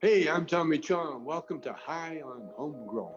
Hey, I'm Tommy Chong. Welcome to High on Homegrown.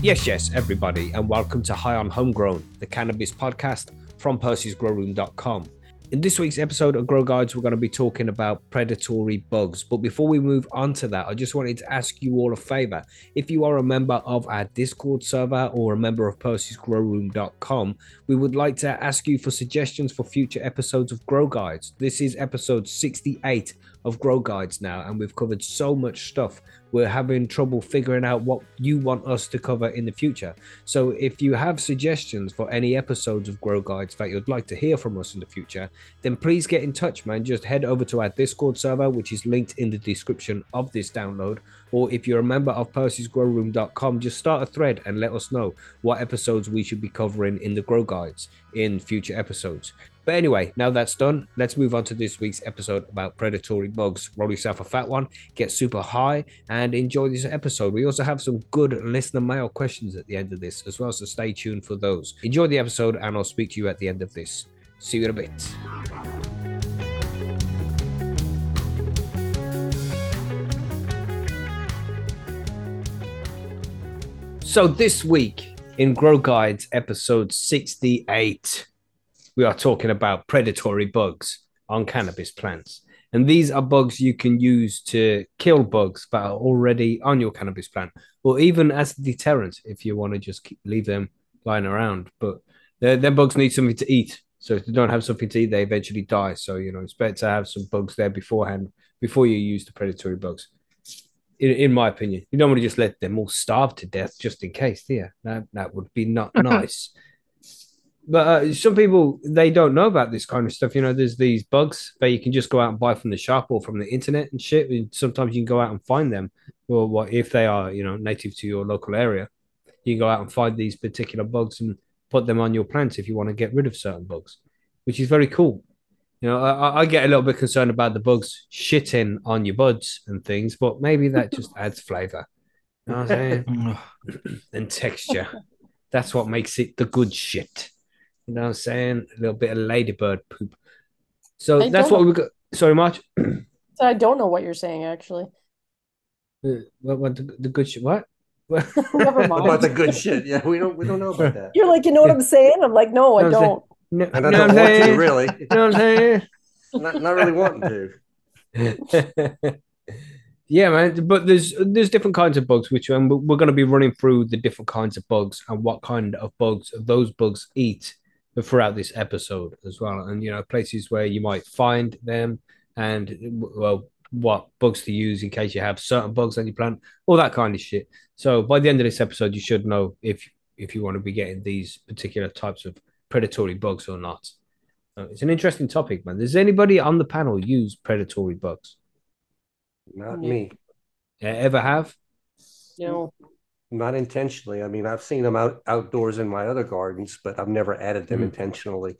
Yes, yes, everybody, and welcome to High on Homegrown, the cannabis podcast from percysgrowroom.com. In this week's episode of Grow Guides, we're going to be talking about predatory bugs. But before we move on to that, I just wanted to ask you all a favor. If you are a member of our Discord server or a member of percysgrowroom.com, we would like to ask you for suggestions for future episodes of Grow Guides. This is episode 68 of Grow Guides now, and we've covered so much stuff. We're having trouble figuring out what you want us to cover in the future. So, if you have suggestions for any episodes of Grow Guides that you'd like to hear from us in the future, then please get in touch, man. Just head over to our Discord server, which is linked in the description of this download. Or if you're a member of PercysGrowroom.com, just start a thread and let us know what episodes we should be covering in the Grow Guides in future episodes. But anyway, now that's done, let's move on to this week's episode about predatory bugs. Roll yourself a fat one, get super high, and enjoy this episode. We also have some good listener mail questions at the end of this as well, so stay tuned for those. Enjoy the episode, and I'll speak to you at the end of this. See you in a bit. So, this week in Grow Guides, episode 68, we are talking about predatory bugs on cannabis plants. And these are bugs you can use to kill bugs that are already on your cannabis plant, or even as a deterrent if you want to just keep, leave them lying around. But their bugs need something to eat. So if they don't have something to eat, they eventually die. So, you know, it's better to have some bugs there beforehand before you use the predatory bugs. In, in my opinion, you don't want to just let them all starve to death just in case, you? That, that would be not nice but uh, some people they don't know about this kind of stuff. You know, there's these bugs that you can just go out and buy from the shop or from the internet and shit. And sometimes you can go out and find them, or what if they are you know native to your local area, you can go out and find these particular bugs and put them on your plants if you want to get rid of certain bugs, which is very cool. You know, I, I get a little bit concerned about the bugs shitting on your buds and things, but maybe that just adds flavor. You know what I'm saying? and texture. That's what makes it the good shit. You know what I'm saying? A little bit of ladybird poop. So I that's what we got. Sorry, Marge. So I don't know what you're saying actually. what, what the, the good shit? What? Never about the good shit. Yeah, we don't we don't know about that. You're like, you know what I'm saying? I'm like, no, I No, I'm saying- don't. No, I don't what I'm want to really. You know what I'm saying? Not, not really wanting to. yeah, man. But there's there's different kinds of bugs, which um, we're going to be running through the different kinds of bugs and what kind of bugs those bugs eat throughout this episode as well, and you know places where you might find them and well what bugs to use in case you have certain bugs on your plant, all that kind of shit. So by the end of this episode, you should know if if you want to be getting these particular types of predatory bugs or not. Uh, it's an interesting topic, man. Does anybody on the panel use predatory bugs? Not me. Uh, ever have? You know, Not intentionally. I mean, I've seen them out outdoors in my other gardens, but I've never added them Mm. intentionally.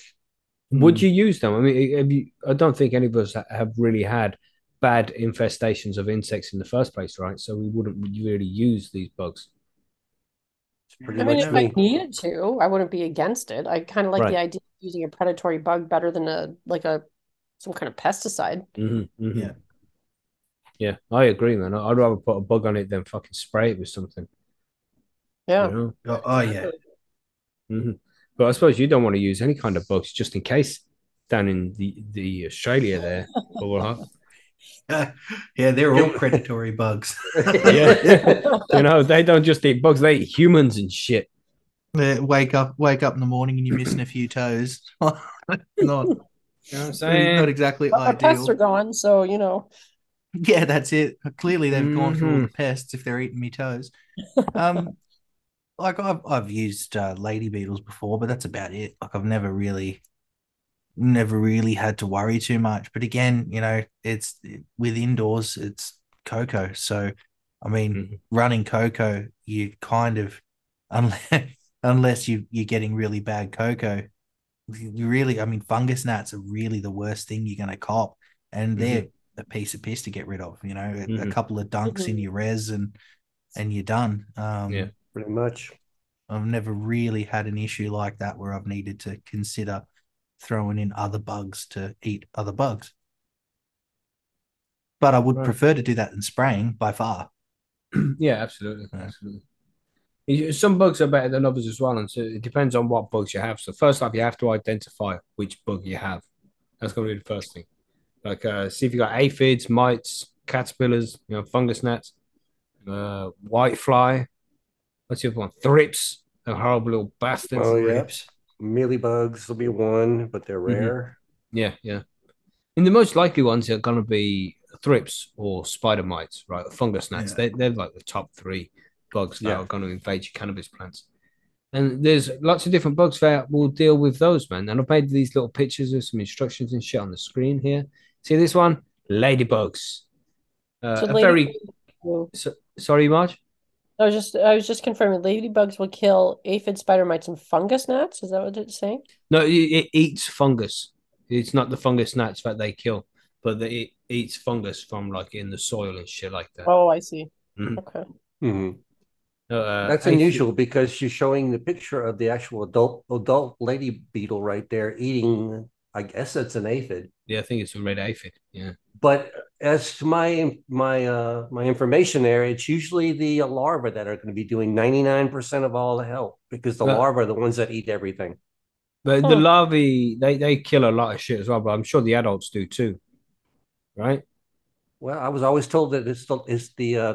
Would you use them? I mean, have you, I don't think any of us have really had bad infestations of insects in the first place, right? So we wouldn't really use these bugs. I mean, if me. I needed to, I wouldn't be against it. I kind of like Right. the idea of using a predatory bug better than a like a some kind of pesticide. Mm-hmm, Yeah. Yeah, I agree, man. I'd rather put a bug on it than fucking spray it with something. Yeah. You know? Oh, oh, yeah. hmm But I suppose you don't want to use any kind of bugs just in case down in the, the Australia there. or what? yeah, they're all predatory bugs. yeah. you know, they don't just eat bugs, they eat humans and shit. They wake up, wake up in the morning, and you're missing a few toes. not, You know what I'm not saying? exactly But my pests are gone, so you know. Yeah, that's it. Clearly, they've gone through all the pests if they're eating me toes. Um, like I've I've used uh, lady beetles before, but that's about it. Like I've never really, never really had to worry too much. But again, you know, it's with indoors, it's coco. So, I mean, Mhm. running coco, you kind of, unless unless you you're getting really bad coco, you really, I mean, fungus gnats are really the worst thing you're going to cop, and they're a piece of piss to get rid of. You know, a, a couple of dunks in Mhm. your res and and you're done. Um, Yeah. Pretty much. I've never really had an issue like that where I've needed to consider throwing in other bugs to eat other bugs. But I would Right. prefer to do that than spraying by far. yeah, absolutely, Yeah. absolutely. Some bugs are better than others as well, and so it depends on what bugs you have. So first off, you have to identify which bug you have. That's going to be the first thing. Like, uh, see if you got aphids, mites, caterpillars, you know, fungus gnats, uh, white fly. What's the other one? Thrips, the horrible little bastards. Oh, yeah. Rips. Mealybugs will be one, but they're Mhm. rare. Yeah, yeah. And the most likely ones are going to be thrips or spider mites, right? Fungus gnats. Yeah. They, they're like the top three bugs that Yeah. are going to invade your cannabis plants. And there's lots of different bugs that will deal with those, man. And I've made these little pictures with some instructions and shit on the screen here. See this one? Ladybugs. Uh, So a very so, sorry, Marge. I was just I was just confirming ladybugs will kill aphid, spider mites, and fungus gnats. Is that what it's saying? No, it, it eats fungus. It's not the fungus gnats that they kill, but the, it eats fungus from like in the soil and shit like that. Oh, I see. Mhm. Okay. Mhm. Uh, That's aphid- unusual because you're showing the picture of the actual adult adult lady beetle right there eating. I guess it's an aphid. Yeah, I think it's a red aphid. Yeah. But as to my my uh my information there, it's usually the larvae that are going to be doing 99% of all the help because the Yeah. larvae are the ones that eat everything. But Huh. the larvae, they, they kill a lot of shit as well, but I'm sure the adults do too. Right? Well, I was always told that it's the it's the uh,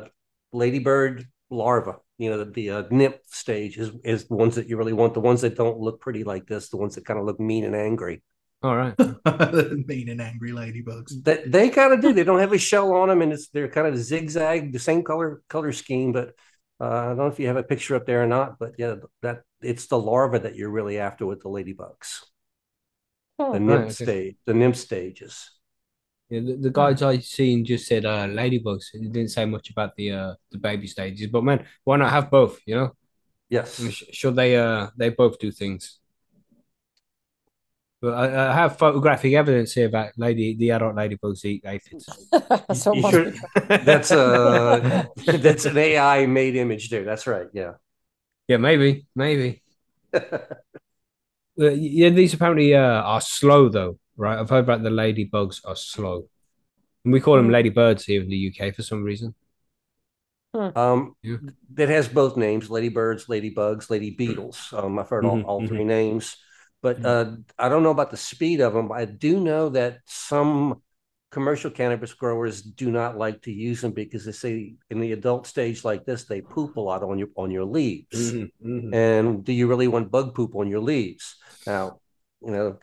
ladybird larva. You know, the, the uh, nymph stage is is the ones that you really want. The ones that don't look pretty like this, the ones that kind of look mean and angry. All right. mean and angry ladybugs. They they kind of do. They don't have a shell on them, and it's they're kind of zigzag, the same color color scheme. But uh, I don't know if you have a picture up there or not. But yeah, that it's the larva that you're really after with the ladybugs. Hmm. The nymph okay. stage, the nymph stages. Yeah, the, the guides I seen just said uh ladybugs. It didn't say much about the uh the baby stages. But man, why not have both? You know, Yes. I mean, sh- should they uh they both do things? But I, I have photographic evidence here that lady the adult ladybugs eat aphids. so You must should- That's uh that's an AI made image there. That's right. Yeah. yeah, maybe, maybe. Uh, yeah, these apparently uh, are slow though, right? I've heard about the ladybugs are slow. And we call them Hmm. ladybirds here in the UK for some reason. Um, Yeah. that has both names: ladybirds, ladybugs, lady beetles. Um, I've heard all, all mhm. three names, but Mhm. uh, I don't know about the speed of them. I do know that some commercial cannabis growers do not like to use them because they say in the adult stage like this, they poop a lot on your on your leaves. Mhm, And do you really want bug poop on your leaves? Now, you know,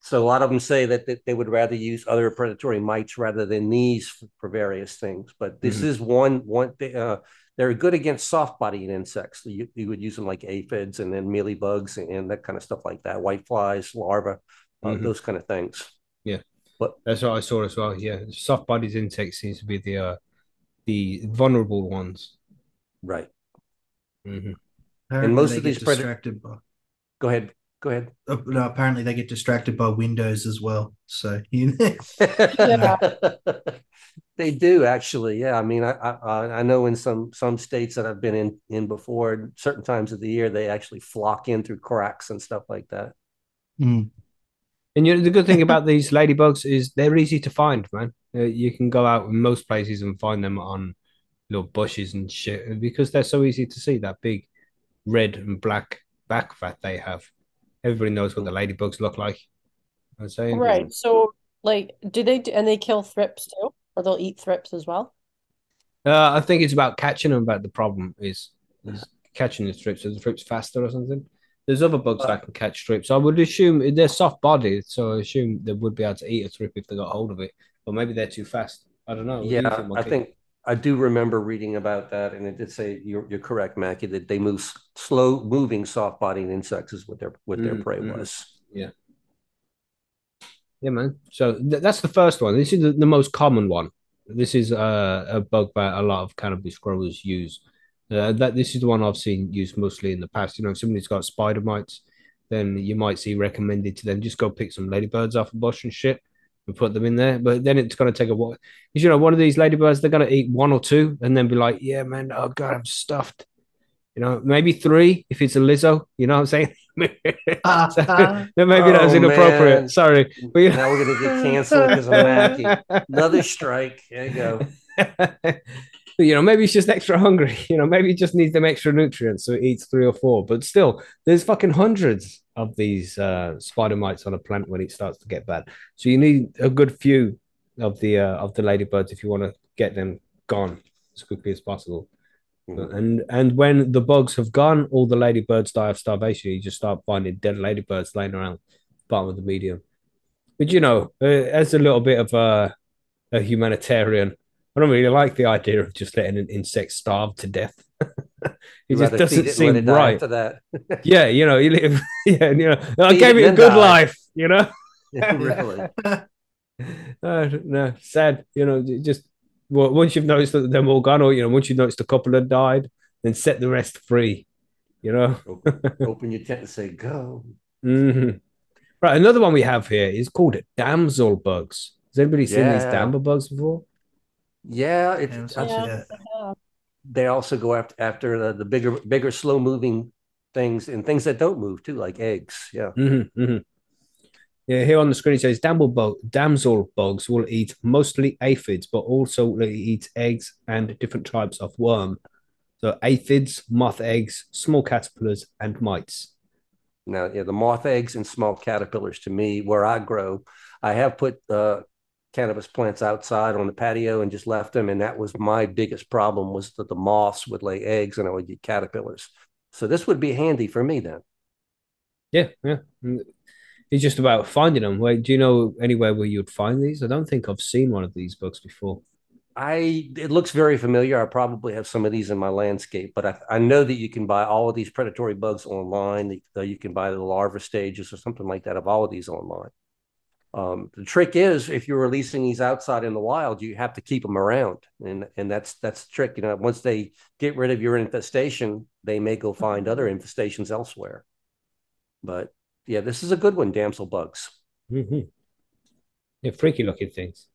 so a lot of them say that, that they would rather use other predatory mites rather than these for, for various things. But this Mhm. is one one uh, they're good against soft-bodied insects. You, you would use them like aphids and then mealybugs and that kind of stuff like that, white flies, larvae, uh, Mhm. those kind of things. Yeah, but that's what I saw as well. Yeah, soft bodied insects seems to be the uh, the vulnerable ones. Right. Mhm. Apparently most of these predat- distracted by Go ahead. Go ahead. oh, no, apparently they get distracted by windows as well. So you know, they do actually. Yeah. I mean, I, I I know in some some states that I've been in in before, certain times of the year, they actually flock in through cracks and stuff like that. Mm. And you know, the good thing about these ladybugs is they're easy to find, man. Uh, you can go out in most places and find them on little bushes and shit because they're so easy to see. That big red and black back that they have. Everybody knows what the ladybugs look like. I'm saying, Right. So, like, do they do, and they kill thrips too, or they'll eat thrips as well? Uh, I think it's about catching them. About the problem is, is catching the strips. Are the strips faster or something? There's other bugs that can catch strips. I would assume they're soft bodied, so I assume they would be able to eat a strip if they got hold of it. But maybe they're too fast. I don't know. What do Yeah, think, I think I do remember reading about that, and it did say you're you're correct, Mackie, that they move slow moving soft bodied insects is what their what their Mm, prey mm. was. Yeah, Yeah, man. So th- that's the first one. This is the, the most common one. This is uh, a bug that a lot of cannabis growers use. Uh, that this is the one I've seen used mostly in the past. You know, if somebody's got spider mites, then you might see recommended to them just go pick some ladybirds off a bush and shit and put them in there. But then it's gonna take a while. Because you know, one of these ladybirds, they're gonna eat one or two and then be like, "Yeah, man, oh god, I'm stuffed." You know, maybe three if it's a Lizzo. You know what I'm saying? So, Uh, then maybe that was Oh, inappropriate. man. Sorry, but you Now we're gonna get canceled because of Mackie. Another strike. There you go. you know, maybe it's just extra hungry. You know, maybe it just needs them extra nutrients, so it eats three or four. But still, there's fucking hundreds of these uh, spider mites on a plant when it starts to get bad. So you need a good few of the uh, of the ladybirds if you want to get them gone as quickly as possible. Mhm. And and when the bugs have gone, all the ladybirds die of starvation. You just start finding dead ladybirds laying around the bottom of the medium. But you know, uh, as a little bit of a, a humanitarian, I don't really like the idea of just letting an insect starve to death. it just doesn't it seem right. After that. Yeah, you know, you live. Yeah, you know, I Feed gave it it a good die. life. You know, really. uh, no, sad. You know, just well, once you've noticed that they're all gone, or you know, once you've noticed a couple have died, then set the rest free. You know. Open, open your tent and say go. hmm Right, another one we have here is called damsel bugs. Has anybody seen these damsel bugs before? Yeah, it, Yeah, I- so- Yeah. yeah. they also go after after the, the bigger bigger slow moving things and things that don't move too, like eggs. Yeah. hmm hmm Yeah, here on the screen it says damsel, bug, damsel bugs will eat mostly aphids, but also they eat eggs and different types of worm. So aphids, moth eggs, small caterpillars, and mites. Now, yeah, the moth eggs and small caterpillars to me, where I grow, I have put uh, cannabis plants outside on the patio and just left them. And that was my biggest problem was that the moths would lay eggs and I would get caterpillars. So this would be handy for me then. Yeah, yeah. Mm. It's just about finding them. Wait, do you know anywhere where you'd find these? I don't think I've seen one of these bugs before. I it looks very familiar. I probably have some of these in my landscape, but I, I know that you can buy all of these predatory bugs online. That you can buy the larva stages or something like that of all of these online. Um, the trick is if you're releasing these outside in the wild, you have to keep them around, and and that's that's the trick. You know, once they get rid of your infestation, they may go find other infestations elsewhere. But yeah, this is a good one, damsel bugs. hmm Yeah, freaky looking things.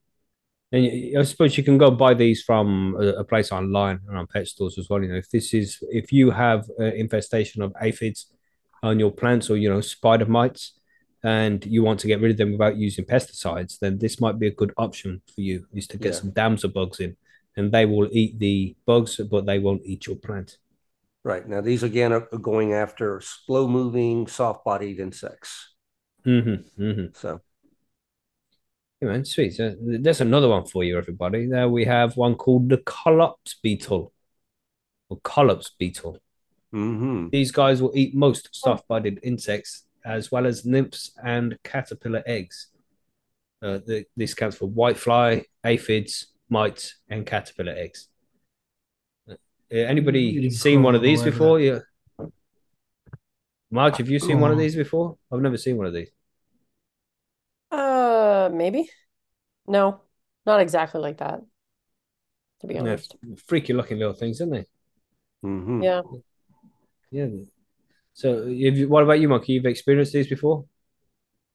And I suppose you can go buy these from a, a place online and on pet stores as well. You know, if this is if you have an infestation of aphids on your plants or you know spider mites, and you want to get rid of them without using pesticides, then this might be a good option for you. Is to get Yeah. some damsel bugs in, and they will eat the bugs, but they won't eat your plant. Right now, these again are going after slow-moving, soft-bodied insects. Mm-hmm, mm-hmm. So Yeah, man, sweet. So there's another one for you, everybody. There we have one called the Collops beetle, or Collops beetle. mhm. These guys will eat most soft-bodied insects, as well as nymphs and caterpillar eggs. Uh, the, this counts for whitefly, aphids, mites, and caterpillar eggs. Uh, anybody Really seen one of these all over before? Yeah. Marge, have you seen one of these before? I've never seen one of these. Uh, maybe. No, not exactly like that, to be Yeah, honest. freaky looking little things, aren't they? Mhm. Yeah. Yeah. So, if you, what about you, Monkey? You've experienced these before?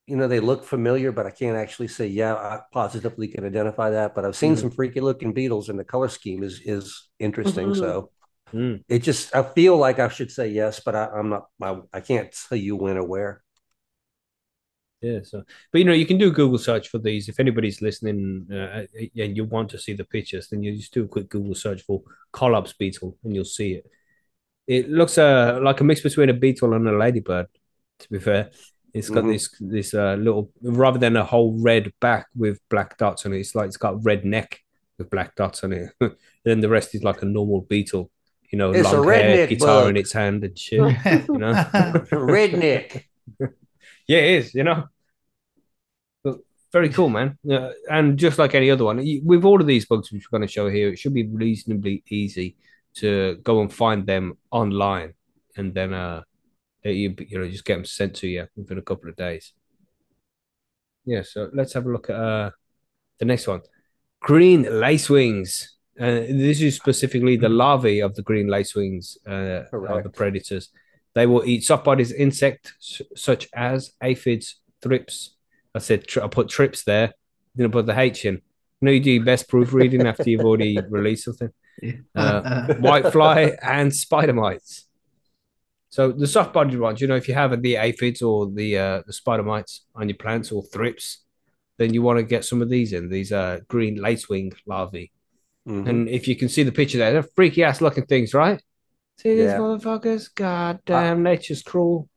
You know, they look familiar, but I can't actually say, yeah, I positively can identify that. But I've seen Mhm. some freaky looking beetles, and the color scheme is is interesting. Mhm. So Mm. it just, I feel like I should say yes, but I, I'm not, I, I can't tell you when or where. Yeah. So, but you know, you can do a Google search for these. If anybody's listening uh, and you want to see the pictures, then you just do a quick Google search for Collops beetle, and you'll see it. It looks uh, like a mix between a beetle and a ladybird. To be fair, it's got Mhm. this this uh, little rather than a whole red back with black dots on it. It's like it's got red neck with black dots on it. then the rest is like a normal beetle. You know, It's a long hair, redneck guitar in its hand and shit. you know? Redneck. Yeah, it is, you know. But very cool, man. Uh, and just like any other one, you- with all of these bugs which we're going to show here, it should be reasonably easy to go and find them online, and then uh, you you know just get them sent to you within a couple of days. Yeah, so let's have a look at uh the next one, green lacewings. Uh, this is specifically the larvae of the green lacewings uh, are the predators. They will eat soft bodies insects such as aphids, thrips. I said tri- I put trips there. Didn't put the H in. You know, you do your best proofreading after you've already released something. Uh, whitefly and spider mites. So the soft bodied ones, you know, if you have the aphids or the uh, the spider mites on your plants or thrips, then you want to get some of these in these uh, green lacewing larvae. Mhm. And if you can see the picture there, they're freaky ass looking things, right? See these Yeah. motherfuckers? God damn, nature's cruel.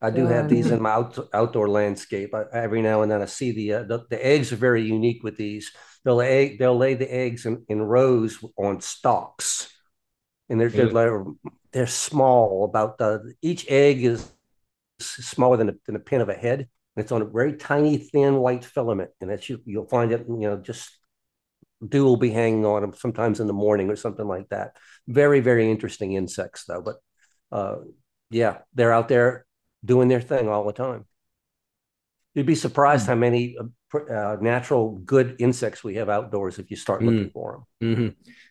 I do have these in my out, outdoor landscape. I, every now and then I see the, uh, the the eggs are very unique with these. They'll egg they'll lay the eggs in, in rows on stalks, and they're they're, like- they're small. About the each egg is smaller than a, than a pin of a head. And it's on a very tiny thin white filament, and that's you you'll find it you know just dew will be hanging on them sometimes in the morning or something like that. Very very interesting insects though, but uh, yeah, they're out there doing their thing all the time. You'd be surprised how many uh, uh, natural good insects we have outdoors if you start looking for them. hmm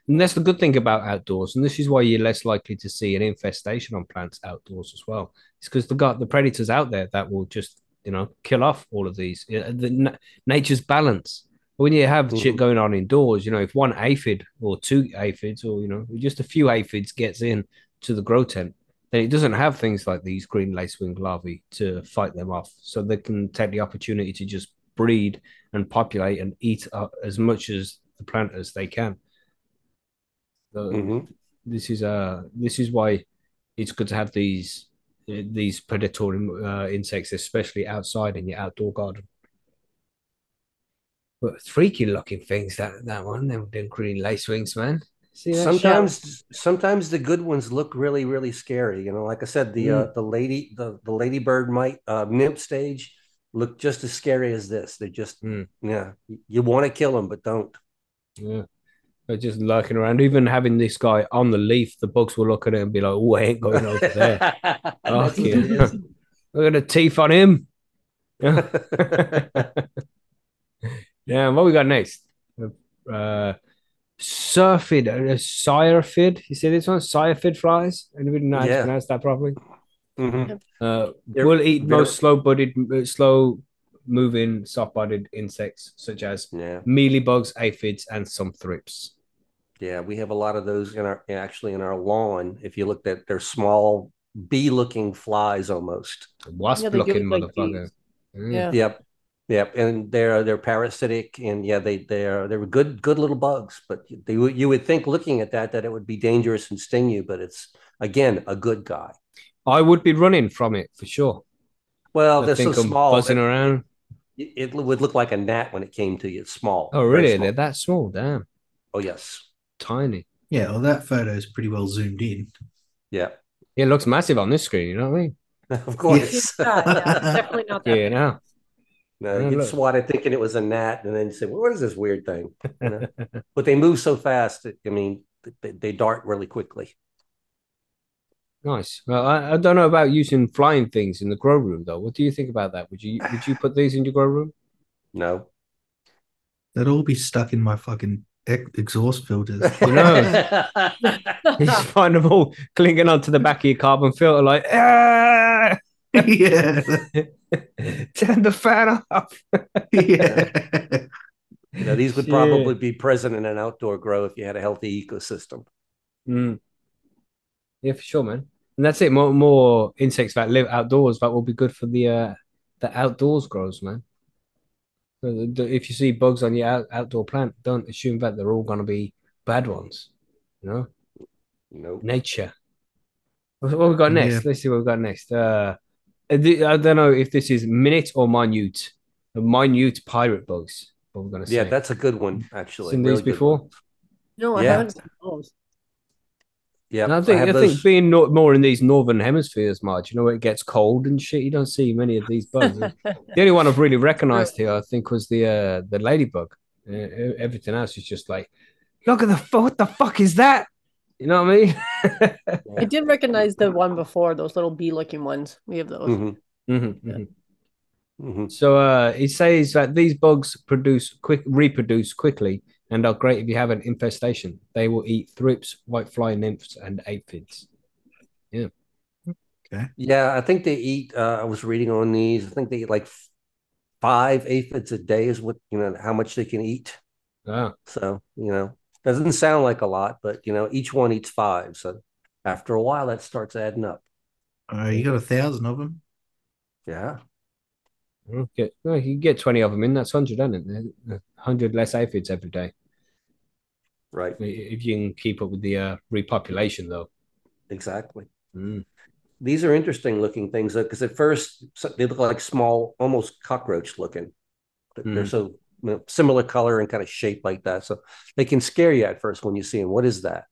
And that's the good thing about outdoors, and this is why you're less likely to see an infestation on plants outdoors as well. It's because the got the predators out there that will just you know kill off all of these. The na- nature's balance. When you have shit Mhm. going on indoors, you know, if one aphid or two aphids or you know just a few aphids gets in to the grow tent, then it doesn't have things like these green lacewing larvae to fight them off, so they can take the opportunity to just breed and populate and eat uh, as much as the plant as they can. So Mhm. this is uh this is why it's good to have these these predatory uh, insects, especially outside in your outdoor garden. But freaky looking things that that one, them, them green lacewings, man. See that shit? Sometimes, sometimes the good ones look really, really scary. You know, like I said, the uh, the lady, the the ladybird mite uh, nymph stage look just as scary as this. They're just, Mm. yeah, you want to kill them, but don't. Yeah. They're just lurking around. Even having this guy on the leaf, the bugs will look at it and be like, "Oh, I ain't going over there." That's what Okay. it is. Look at the teeth on him. Yeah. yeah. What we got next? Uh, syrphid, uh. You see this one? Syrphid flies. Anybody know how to Yeah. pronounce that properly? Mhm. Uh, They're will eat very- most slow-bodied, uh, slow-moving, soft-bodied insects such as Yeah, mealybugs, aphids, and some thrips. yeah, we have a lot of those in our actually in our lawn. If you looked at, they're small bee-looking flies almost. Yeah, they Wasp-looking give like motherfucker. these. Mm. Yeah. Yep. Yep. And they're they're parasitic and yeah, they they're they're good good little bugs, but they you would think looking at that that it would be dangerous and sting you, but it's again a good guy. I would be running from it for sure. Well, I they're so think I'm small. buzzing that around. It, it would look like a gnat when it came to you. It's small. Oh, really? small. They're that small? Damn, Oh, yes. tiny. Yeah, well, that photo is pretty well zoomed in. Yeah. It looks massive on this screen. You know what I mean? of course. Yeah, yeah, definitely not that. Yeah, now. No, you get swatted thinking it was a gnat, and then you say, well, "What is this weird thing?" You know? but they move so fast. I mean, they, they dart really quickly. Nice. Well, I, I don't know about using flying things in the grow room though. What do you think about that? Would you would you put these in your grow room? No, They'd all be stuck in my fucking ex- exhaust filters. You know. You just find them all clinging onto the back of your carbon filter, like, ah! yeah, turn the fan off. yeah. you know, these would Shit. probably be present in an outdoor grow if you had a healthy ecosystem. Mm. Yeah, for sure, man. And that's it. More more insects that live outdoors that will be good for the uh the outdoors grows, man. So the, the- if you see bugs on your out, outdoor plant, don't assume that they're all gonna be bad ones. You know, Nope. nature. What what we got next? Yeah. Let's see what we got next. Uh, I don't know if this is minute or minute. Minute pirate bugs. What we're gonna say. Yeah, that's a good one, actually. Seen Really these before? one. No, I Yeah. haven't seen those. Yeah, And I think I, have think those- being no, more in these northern hemispheres, Marge, you know, where it gets cold and shit, you don't see many of these bugs. the only one I've really recognized here, I think, was the uh, the ladybug. Uh, everything else is just like, look at the fu- what the fuck is that? You know what I mean? I did recognize the one before, those little bee-looking ones. We have those. Mhm, Mhm, mhm. mhm. So uh, it says that these bugs produce quick, reproduce quickly, and are great if you have an infestation. They will eat thrips, whitefly nymphs, and aphids. Yeah, Okay. Yeah, I think they eat. Uh, I was reading on these. I think they eat like five aphids a day is what you know how much they can eat. Ah, So you know, doesn't sound like a lot, but you know, each one eats five. So after a while, that starts adding up. Uh, you got a thousand of them. Yeah. Okay. No, you can get 20 of them in, that's 100, isn't it? 100 less aphids every day. Right. If you can keep up with the uh, repopulation, though. Exactly. Mm. These are interesting looking things though, because at first they look like small, almost cockroach looking. But They're Mm. so you know, similar color and kind of shape like that. So they can scare you at first when you see them. What is that?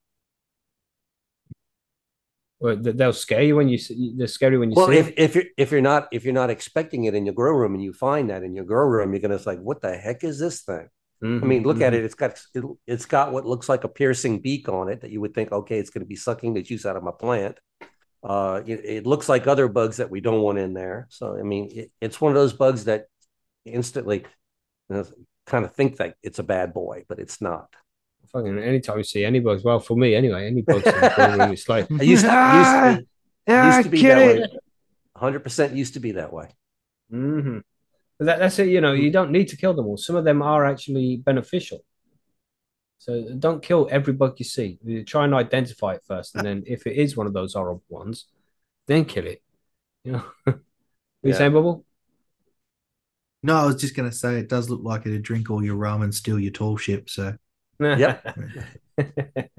Well, they'll scare you when you see, they're scary when you Well, see if, them. if you're if you're not if you're not expecting it in your grow room and you find that in your grow room, you're gonna like, what the heck is this thing? I mean, look at it. It's got it, it's got what looks like a piercing beak on it that you would think, okay, it's going to be sucking the juice out of my plant. Uh, it, it looks like other bugs that we don't want in there. So, I mean, it, it's one of those bugs that instantly you know, kind of think that it's a bad boy, but it's not. Fucking anytime you see any bugs, well, for me anyway, any bugs, in the grow room, it's like, I used to, used to, ah, used to be that it. way. 100% used to be that way. hmm That, that's it. You know, hmm. you don't need to kill them all. Some of them are actually beneficial. So don't kill every bug you see. You try and identify it first, and then if it is one of those horrible ones, then kill it. You know, what you Yeah. saying, Bubble? No, I was just gonna say it does look like it'd drink all your rum and steal your tall ship. So Yep.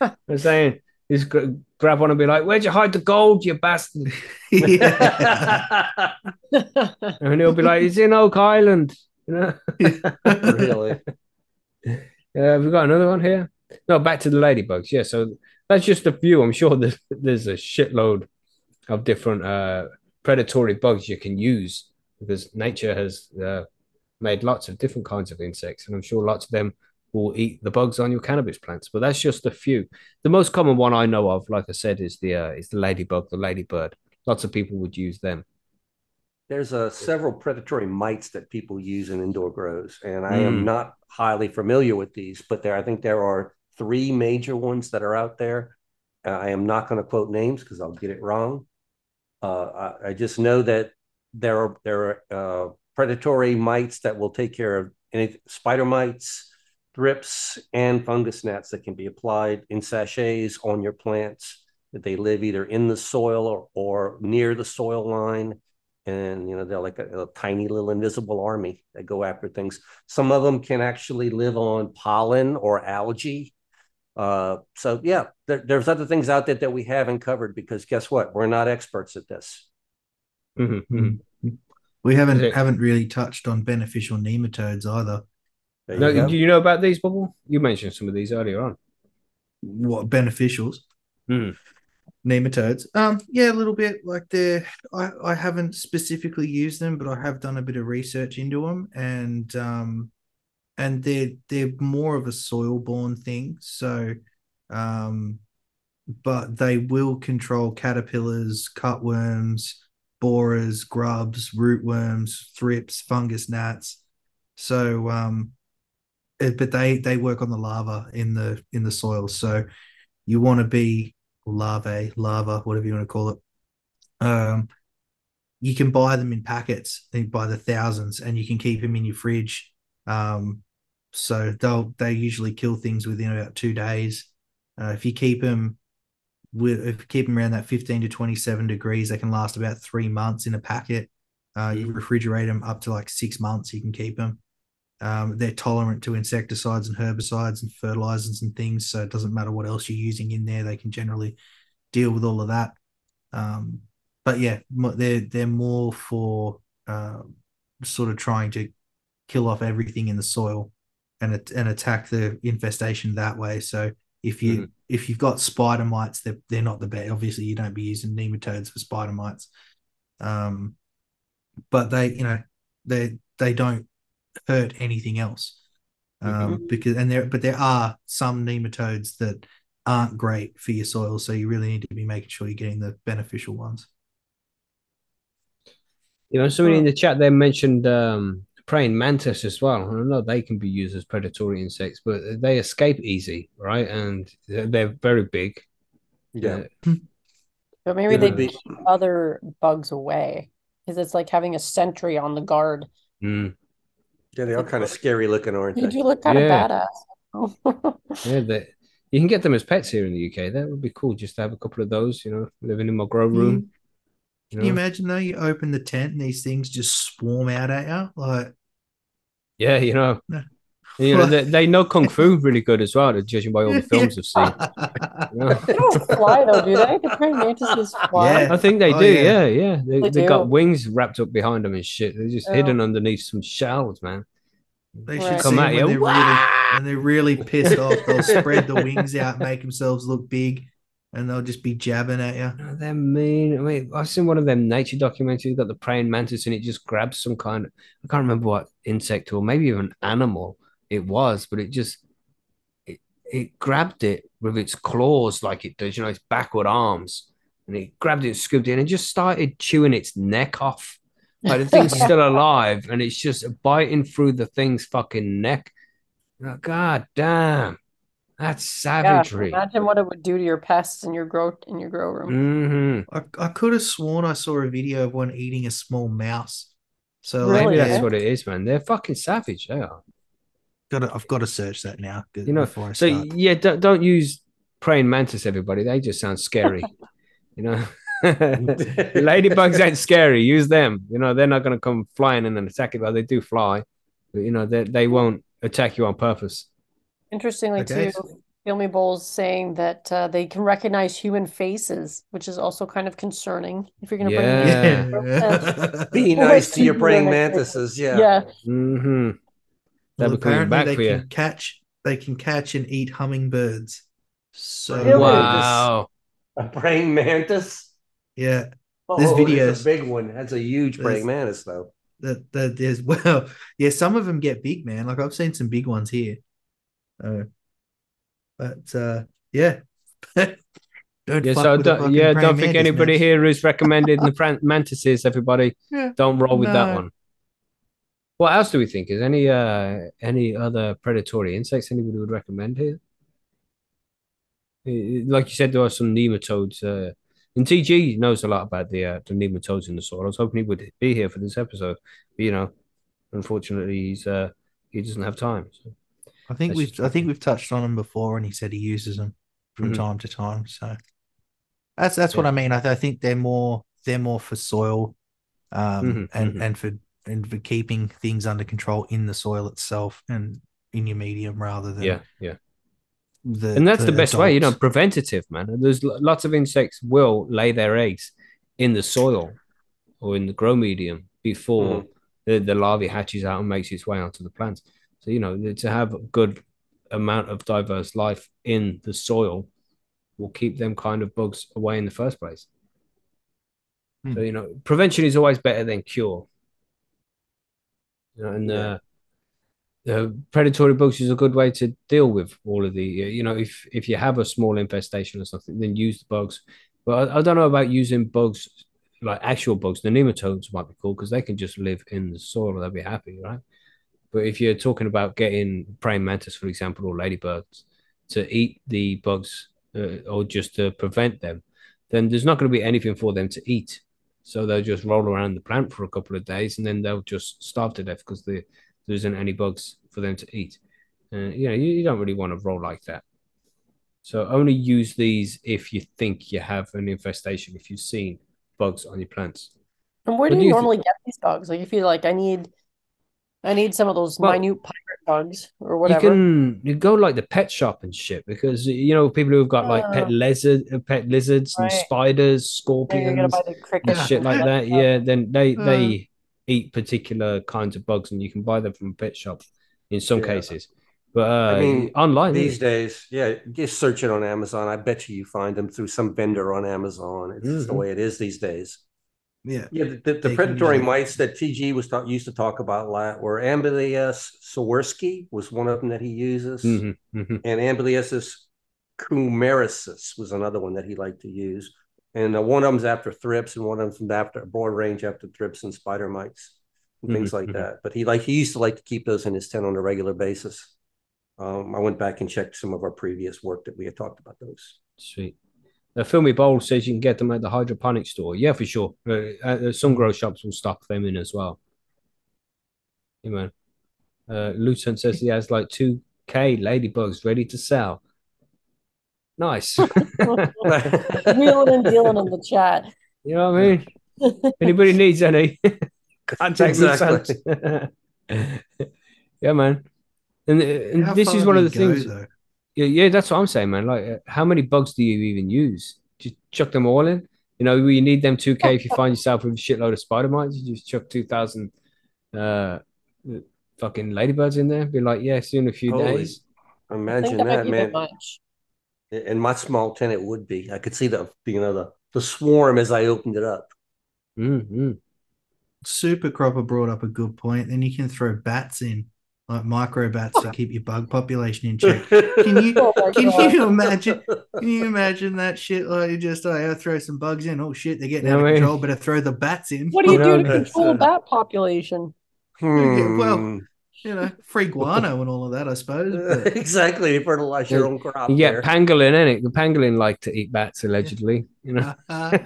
I'm saying, just gra- grab one and be like, "Where'd you hide the gold, you bastard?" yeah. And he'll be like, "It's in Oak Island." You know. really? Uh, we've got another one here. No, back to the ladybugs. Yeah, so that's just a few. I'm sure there's there's a shitload of different uh, predatory bugs you can use because nature has uh, made lots of different kinds of insects, and I'm sure lots of them will eat the bugs on your cannabis plants. But that's just a few. The most common one I know of, like I said, is the uh, is the ladybug, the ladybird. Lots of people would use them. There's uh, several predatory mites that people use in indoor grows, and I Mm. am not highly familiar with these, but there I think there are three major ones that are out there. Uh, I am not going to quote names because I'll get it wrong. Uh, I, I just know that there are there are uh, predatory mites that will take care of any spider mites, thrips, and fungus gnats that can be applied in sachets on your plants. That they live either in the soil or, or near the soil line and you know they're like a, a, tiny little invisible army that go after things some of them can actually live on pollen or algae uh, so yeah there, there's other things out there that we haven't covered because guess what we're not experts at this Mhm, mhm. We haven't haven't really touched on beneficial nematodes either. There No, you do you know about these, Bubble? You mentioned some of these earlier on. What beneficials? Hmm. Nematodes. Um, yeah, a little bit. Like they're I, I haven't specifically used them, but I have done a bit of research into them and um and they're they're more of a soil borne thing. So um but they will control caterpillars, cutworms, borers, grubs, rootworms, thrips, fungus gnats. So um but they they work on the lava in the in the soil. So you want to be larvae, lava, whatever you want to call it. Um, you can buy them in packets eh, by the thousands, and you can keep them in your fridge. Um, so they'll they usually kill things within about two days. Uh, if you keep them with if you keep them around that fifteen to twenty seven degrees, they can last about three months in a packet. Uh, you refrigerate them up to like six months. You can keep them. Um, they're tolerant to insecticides and herbicides and fertilizers and things, so it doesn't matter what else you're using in there. They can generally deal with all of that. Um, but yeah, they're they're more for uh, sort of trying to kill off everything in the soil and and attack the infestation that way. So if you if you've got spider mites, they're they're not the best. Obviously, you don't be using nematodes for spider mites. Um, but they you know they they don't hurt anything else. Um, because and there but there are some nematodes that aren't great for your soil, so you really need to be making sure you're getting the beneficial ones. You know, somebody in the chat there mentioned um, praying mantis as well. I know they can be used as predatory insects, but they escape easy, right? And they're, they're very big. yeah But maybe It they would be- keep other bugs away because it's like having a sentry on the guard. Mm. Yeah they are kind of scary looking aren't They they do look kind Yeah. of badass. Yeah, they, you can get them as pets here in the UK. That would be cool just to have a couple of those, you know, living in my grow mm. room. You Can you know? imagine though? You open the tent and these things just swarm out at you. Like, Yeah, you know. No. You know, they, they know kung fu really good as well, judging by all the films I've seen. you know? They don't fly though, do they? The praying mantises fly. Yeah. I think they Oh, do. yeah. Yeah, yeah. They, They they got wings wrapped up behind them and shit. They're just Oh. hidden underneath some shells, man. They Right. should Come see at when you. they're really Wah! when they're really pissed off. They'll spread the wings out, make themselves look big, and they'll just be jabbing at you. Oh, They're mean. I mean, I've seen one of them nature documentaries. Got the praying mantis, and it just grabs some kind of I can't remember what insect or maybe even animal it was, but it just it it grabbed it with its claws like it does, you know, its backward arms, and it grabbed it, scooped it, in, and just started chewing its neck off. Like the thing's still alive, and it's just biting through the thing's fucking neck. Oh, God damn, that's Yeah, savagery. imagine what it would do to your pests in your grow in your grow room. hmm I, I could have sworn I saw a video of one eating a small mouse. So Really? Maybe that's yeah. what it is, man. They're fucking savage. They are. Gotta, I've got to search that now. You know, before I So start. yeah, don't, don't use praying mantis, everybody. They just sound scary. you know, ladybugs ain't scary. Use them. You know, they're not going to come flying in and attack you, but they do fly. But you know, they they won't attack you on purpose. Interestingly, Okay. too, Filmy Bowl's saying that uh, they can recognize human faces, which is also kind of concerning. If you're going to Yeah. bring Yeah. Be nice to your praying mantises. Yeah. yeah, hmm They'll Well, be coming apparently back they for you. can catch they can catch and eat hummingbirds. So Really? Wow. A praying mantis. yeah, Oh, There's it's videos. a big one. That's a huge praying mantis, though. that that there's well, yeah, some of them get big, man. Like I've seen some big ones here. Uh, but uh, yeah. don't Yeah, so don't, yeah, don't think mantis, anybody man. here who's recommended the mantises, everybody. Yeah. Don't roll with that one. What else do we think? Is any uh any other predatory insects anybody would recommend here? Like you said, there are some nematodes. Uh, and TG knows a lot about the uh, the nematodes in the soil. I was hoping he would be here for this episode, but you know, unfortunately, he's uh he doesn't have time. So. I think That's we've just I think we've touched on them before, and he said he uses them from Mhm. time to time. So that's that's what I mean. I, th- I think they're more they're more for soil, um, Mhm, and mhm. and for and for keeping things under control in the soil itself and in your medium rather than Yeah, yeah. the and that's the, best way, you know, preventative, man. There's lots of insects will lay their eggs in the soil or in the grow medium before the, the larvae hatches out and makes its way onto the plants. So, you know, to have a good amount of diverse life in the soil will keep them kind of bugs away in the first place. Hmm. So, you know, prevention is always better than cure. You know, and Yeah. uh, the predatory bugs is a good way to deal with all of the you know if if you have a small infestation or something then use the bugs. But I, I don't know about using bugs like actual bugs the nematodes might be cool because they can just live in the soil they'll be happy right? But if you're talking about getting praying mantis for example or ladybirds to eat the bugs uh, or just to prevent them then there's not going to be anything for them to eat so they'll just roll around the plant for a couple of days and then they'll just starve to death because the there isn't any bugs for them to eat. And you know, you, you don't really want to roll like that. So only use these if you think you have an infestation, if you've seen bugs on your plants. And where do do you you thi- normally get these bugs? Like, if you like, I need, I need some of those Well, minute pirate bugs or whatever. You can you go like the pet shop and shit because you know people who've got like pet Ah. lizard, uh, pet lizards and Right. spiders, Yeah, you're gonna scorpions, buy and crickets shit like that. Yeah, then they Uh. they eat particular kinds of bugs and you can buy them from a pet shop in some Yeah. cases. But uh, I mean, online These days, yeah, just search it on Amazon. I bet you you find them through some vendor on Amazon. It's just the way it is these days. Yeah. Yeah, the, the, the predatory mites that TG was talk, used to talk about a lot were Amblyseius swirskii was one of them that he uses, Mhm, mhm. and Amblyseius cucumeris was another one that he liked to use. And uh, one of them's after thrips, and one of them's after broad range after thrips and spider mites and things Mhm, like mhm. that. But he like he used to like to keep those in his tent on a regular basis. Um, I went back and checked some of our previous work that we had talked about those. Sweet. The Filmy Bowl says you can get them at the hydroponic store. Yeah, for sure. Uh, uh, some grow shops will stock them in as well. Yeah, man. Uh, Luton says he has like 2K ladybugs ready to sell. Nice. you Wheeling and dealing in the chat. You know what I mean? Anybody needs any? Contact me, Exactly. sons. yeah, man. And, and How this is one of the things. though? Yeah, yeah, that's what I'm saying, man. Like, uh, how many bugs do you even use? Just chuck them all in. You know, you need them 2K if you find yourself with a shitload of spider mites. You just chuck 2,000 uh, fucking ladybirds in there. Be like, yeah, see you in a few Holy- days. Imagine that that, be a bit man. much. In my small tent, it would be. I could see the you know the the swarm as I opened it up. Mm-hmm. Super Cropper brought up a good point. Then you can throw bats in, like micro bats, to keep your bug population in check. Can you Oh can God. you imagine? Can you imagine that shit? Like you just oh, yeah, throw some bugs in. Oh shit, they're getting You out of what I mean? control. Better throw the bats in. What do you You do to control uh, bat population? well, Hmm. You know, free guano and all of that, I suppose. But exactly. You fertilize your own crop. You there. get pangolin in it. The pangolin like to eat bats, allegedly. You know. uh,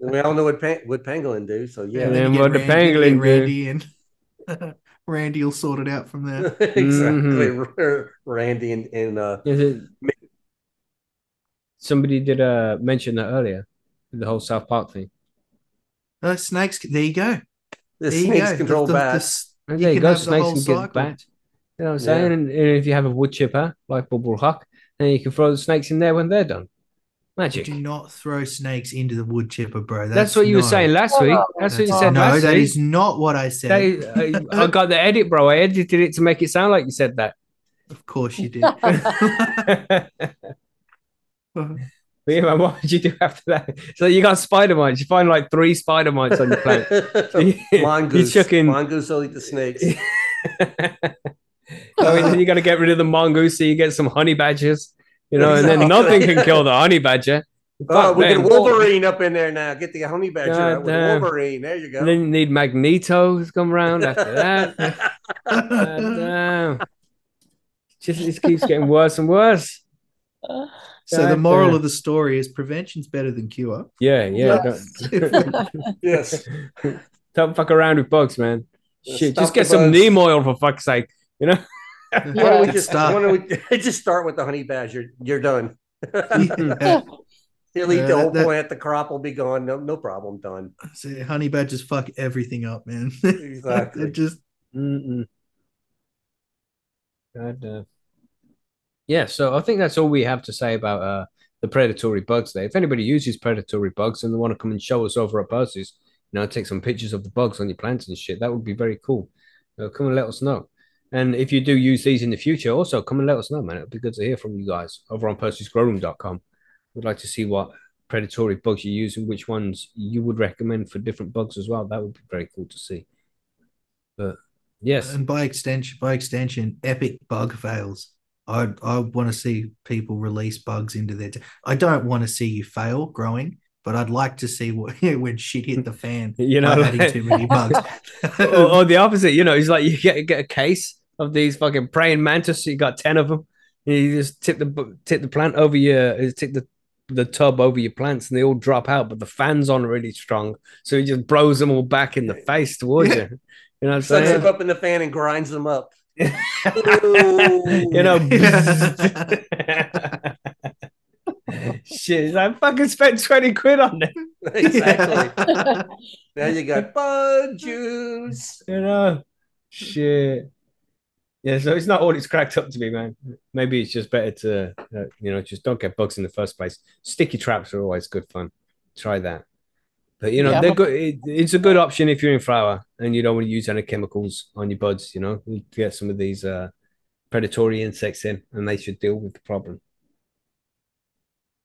we all know what pan- what pangolin do. So yeah, yeah, And then then what get the pangolin get do. And Randy will sort it out from there. exactly. Randy and, and uh, it? Somebody did uh, mention that earlier, the whole South Park thing. Uh, snakes. There you go. the There you snakes go. control The- the- the bats. s- And you you can go, snakes whole and get cycle. bat. You know what I'm Yeah. saying? And, and if you have a wood chipper like Bubble Huck, then you can throw the snakes in there when they're done. Magic. Do not throw snakes into the wood chipper, bro. That's, what you were saying last week. Oh, That's what you said no, last that week. is not what I said. That is- uh, I, I got the edit, bro. I edited it to make it sound like you said that. Of course you did. but yeah, man, what did you do after that? So you got spider mites. You find like three spider mites on your plant. mongoose. You're chucking- Mongoose will eat the snakes. I mean, you got to get rid of the mongoose so you get some honey badgers, you know, and then nothing can kill the honey badger. Oh, Fuck, we get man. Wolverine up in there now. Get the honey badger God out with damn. Wolverine. There you go. And then you need Magneto to come around after that. God damn. Just it keeps getting worse and worse. so the moral damn. of the story is prevention's better than cure. Yeah, yeah. Yes. Don't, yes. don't fuck around with bugs, man. Yeah, Shit, just get some bugs. neem oil for fuck's sake. You know? Why don't we just Stop. why don't we just start with the honey badger? You're done. Yeah. He'll eat Yeah, the whole that- plant. The crop will be gone. No, no problem. Done. So honey badgers fuck everything up, man. Exactly. They're just Mm-mm. God damn. Yeah, so I think that's all we have to say about uh, the predatory bugs there. If anybody uses predatory bugs and they want to come and show us over at Percy's, you know, take some pictures of the bugs on your plants and shit, that would be very cool. Uh, come and let us know. And if you do use these in the future, also come and let us know, man. It'd be good to hear from you guys over on percysgrowroom.com. We'd like to see what predatory bugs you use and which ones you would recommend for different bugs as well. That would be very cool to see. But yes, and by extension, by extension, epic bug fails. I I want to see people release bugs into their. T- I don't want to see you fail growing, but I'd like to see what when shit hit the fan. You know, like- too many bugs. or, or the opposite, you know, it's like you get get a case of these fucking praying mantis. You got ten of them. You just tip the tip the plant over your tip the the tub over your plants, and they all drop out. But the fan's on really strong, so he just blows them all back in the face towards you. You know what I'm Sucks saying? them up in the fan and grinds them up. you know, shit. I fucking spent twenty quid on it. exactly. now you got bug juice. You know, shit. Yeah, so it's not all it's cracked up to be, man. Maybe it's just better to, uh, you know, just don't get bugs in the first place. Sticky traps are always good fun. Try that. But you know, Yeah. they're good. It, it's a good option if you're in flower and you don't want to use any chemicals on your buds. You know, you get some of these uh, predatory insects in, and they should deal with the problem.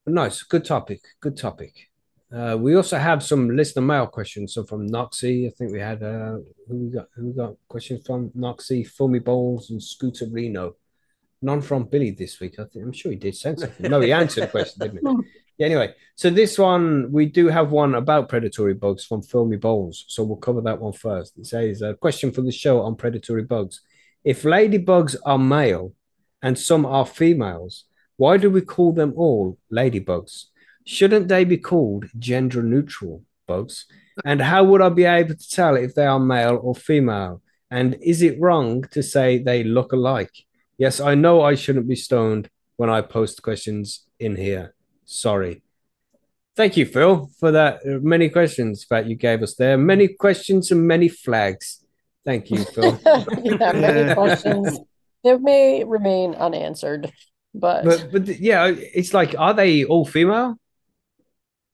But nice, good topic. Good topic. Uh, we also have some listener mail questions. So from Noxie, I think we had uh, who we got who we got questions from Noxie, Foamy Bowls, and Scooter Reno. None from Billy this week. I think I'm sure he did send something. No, he answered the question, didn't he? Yeah, anyway, so this one we do have one about predatory bugs from Filmy Bowls. So we'll cover that one first. It says a question for the show on predatory bugs. If ladybugs are male and some are females, why do we call them all ladybugs? Shouldn't they be called gender neutral bugs? And how would I be able to tell if they are male or female? And is it wrong to say they look alike? Yes, I know I shouldn't be stoned when I post questions in here. Sorry. Thank you, Phil, for that uh, many questions that you gave us there. Many questions and many flags. Thank you, Phil. Yeah, many questions that may remain unanswered, but but but yeah, it's like, are they all female?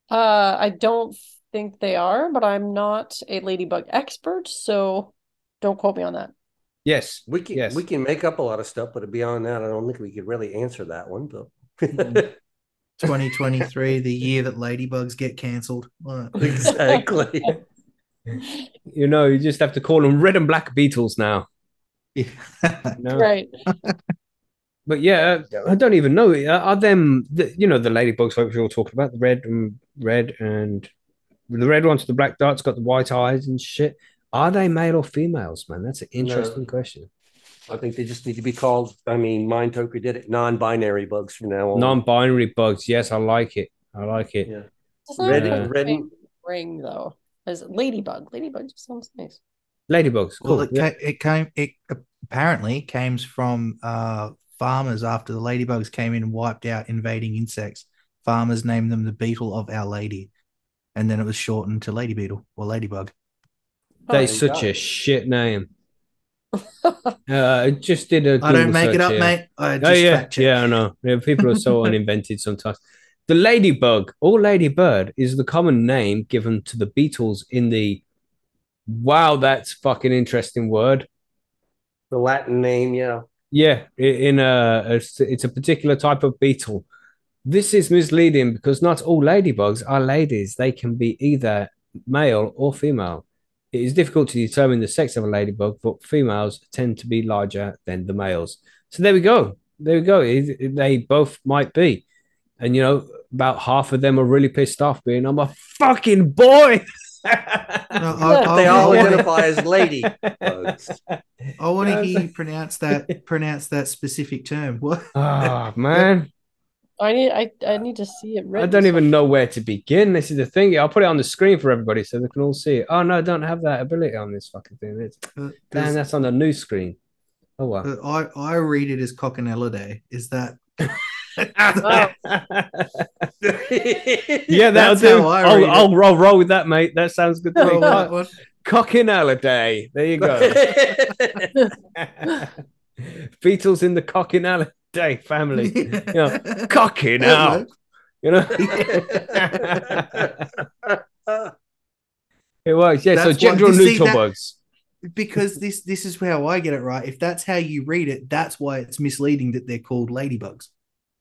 Uh, I don't think they are, but I'm not a ladybug expert, so don't quote me on that. Yes. We can Yes. we can make up a lot of stuff, but beyond that, I don't think we could really answer that one. But 2023, the year that ladybugs get cancelled. Right. exactly. You know, you just have to call them red and black beetles now. Yeah. No. Right. But yeah, uh, I don't even know. Uh, Are them, the, you know, the ladybugs like we were all talking about, the red and red and the red ones, the black dots, got the white eyes and shit. Are they male or females, man? That's an interesting question. I think they just need to be called. I mean, Mind Toker did it. Non-binary bugs from now on. Non-binary bugs. Yes, I like it. I like it. Yeah. It's not Red, Yeah. a red, big ring though. As ladybug. Ladybug just sounds nice. Ladybugs. Cool. Well, it, Yeah. ca- it came. It apparently came from uh, farmers after the ladybugs came in and wiped out invading insects. Farmers named them the beetle of Our Lady, and then it was shortened to lady beetle or ladybug. They Oh, such a shit name. uh, I just did a I don't make it up, here. mate. I just Oh yeah, fact yeah, I know. Yeah, people are so uninvented sometimes. The ladybug or ladybird is the common name given to the beetles in the. Wow, that's fucking interesting word. the Latin name, yeah. Yeah, in a, it's a particular type of beetle. This is misleading because not all ladybugs are ladies. They can be either male or female. It is difficult to determine the sex of a ladybug, but females tend to be larger than the males. So there we go. There we go. They both might be. And you know, about half of them are really pissed off being I'm a fucking boy. No, I, I, They I all identify as lady bugs. I want to hear you pronounce that pronounce that specific term. What? Oh man. I need I, I need to see it I don't even know where to begin. This is the thing. I'll put it on the screen for everybody so they can all see it. Oh no, I don't have that ability on this fucking thing. It's, Uh, damn, that's on the new screen. Oh wow. uh, I I read it as Coconella Day. Is that? yeah, that'll That's do. how I I'll, it. I'll roll, roll with that, mate. That sounds good to Oh, me. what- Co- what? Day. There you go. Beatles in the Cockinella Day family. know, Cocking out. You know. it works. Yeah. so That's what- gender you see neutral that- bugs. because this this is how I get it right. If that's how you read it, that's why it's misleading that they're called ladybugs.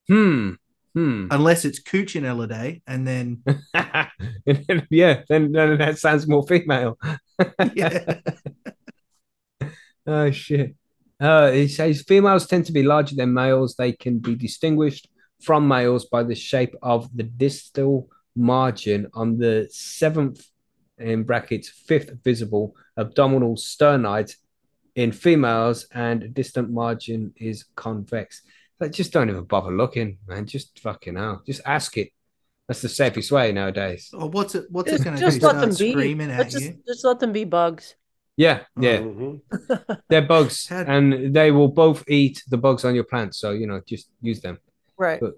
Hmm. Hmm. Unless it's Cuccinella Day, and then yeah, then, then that sounds more female. yeah, Oh shit. Uh, it says females tend to be larger than males. They can be distinguished from males by the shape of the distal margin on the seventh in brackets fifth visible abdominal sternite in females, and distant margin is convex. Like, just don't even bother looking, man. Just fucking hell. Just ask it. That's the safest way nowadays. oh, what's it? What's Just, it going to just let Start them be. screaming at just, you? just let them be bugs. Yeah, yeah. Mhm. They're bugs, Had- and they will both eat the bugs on your plants. So you know, just use them. Right. But-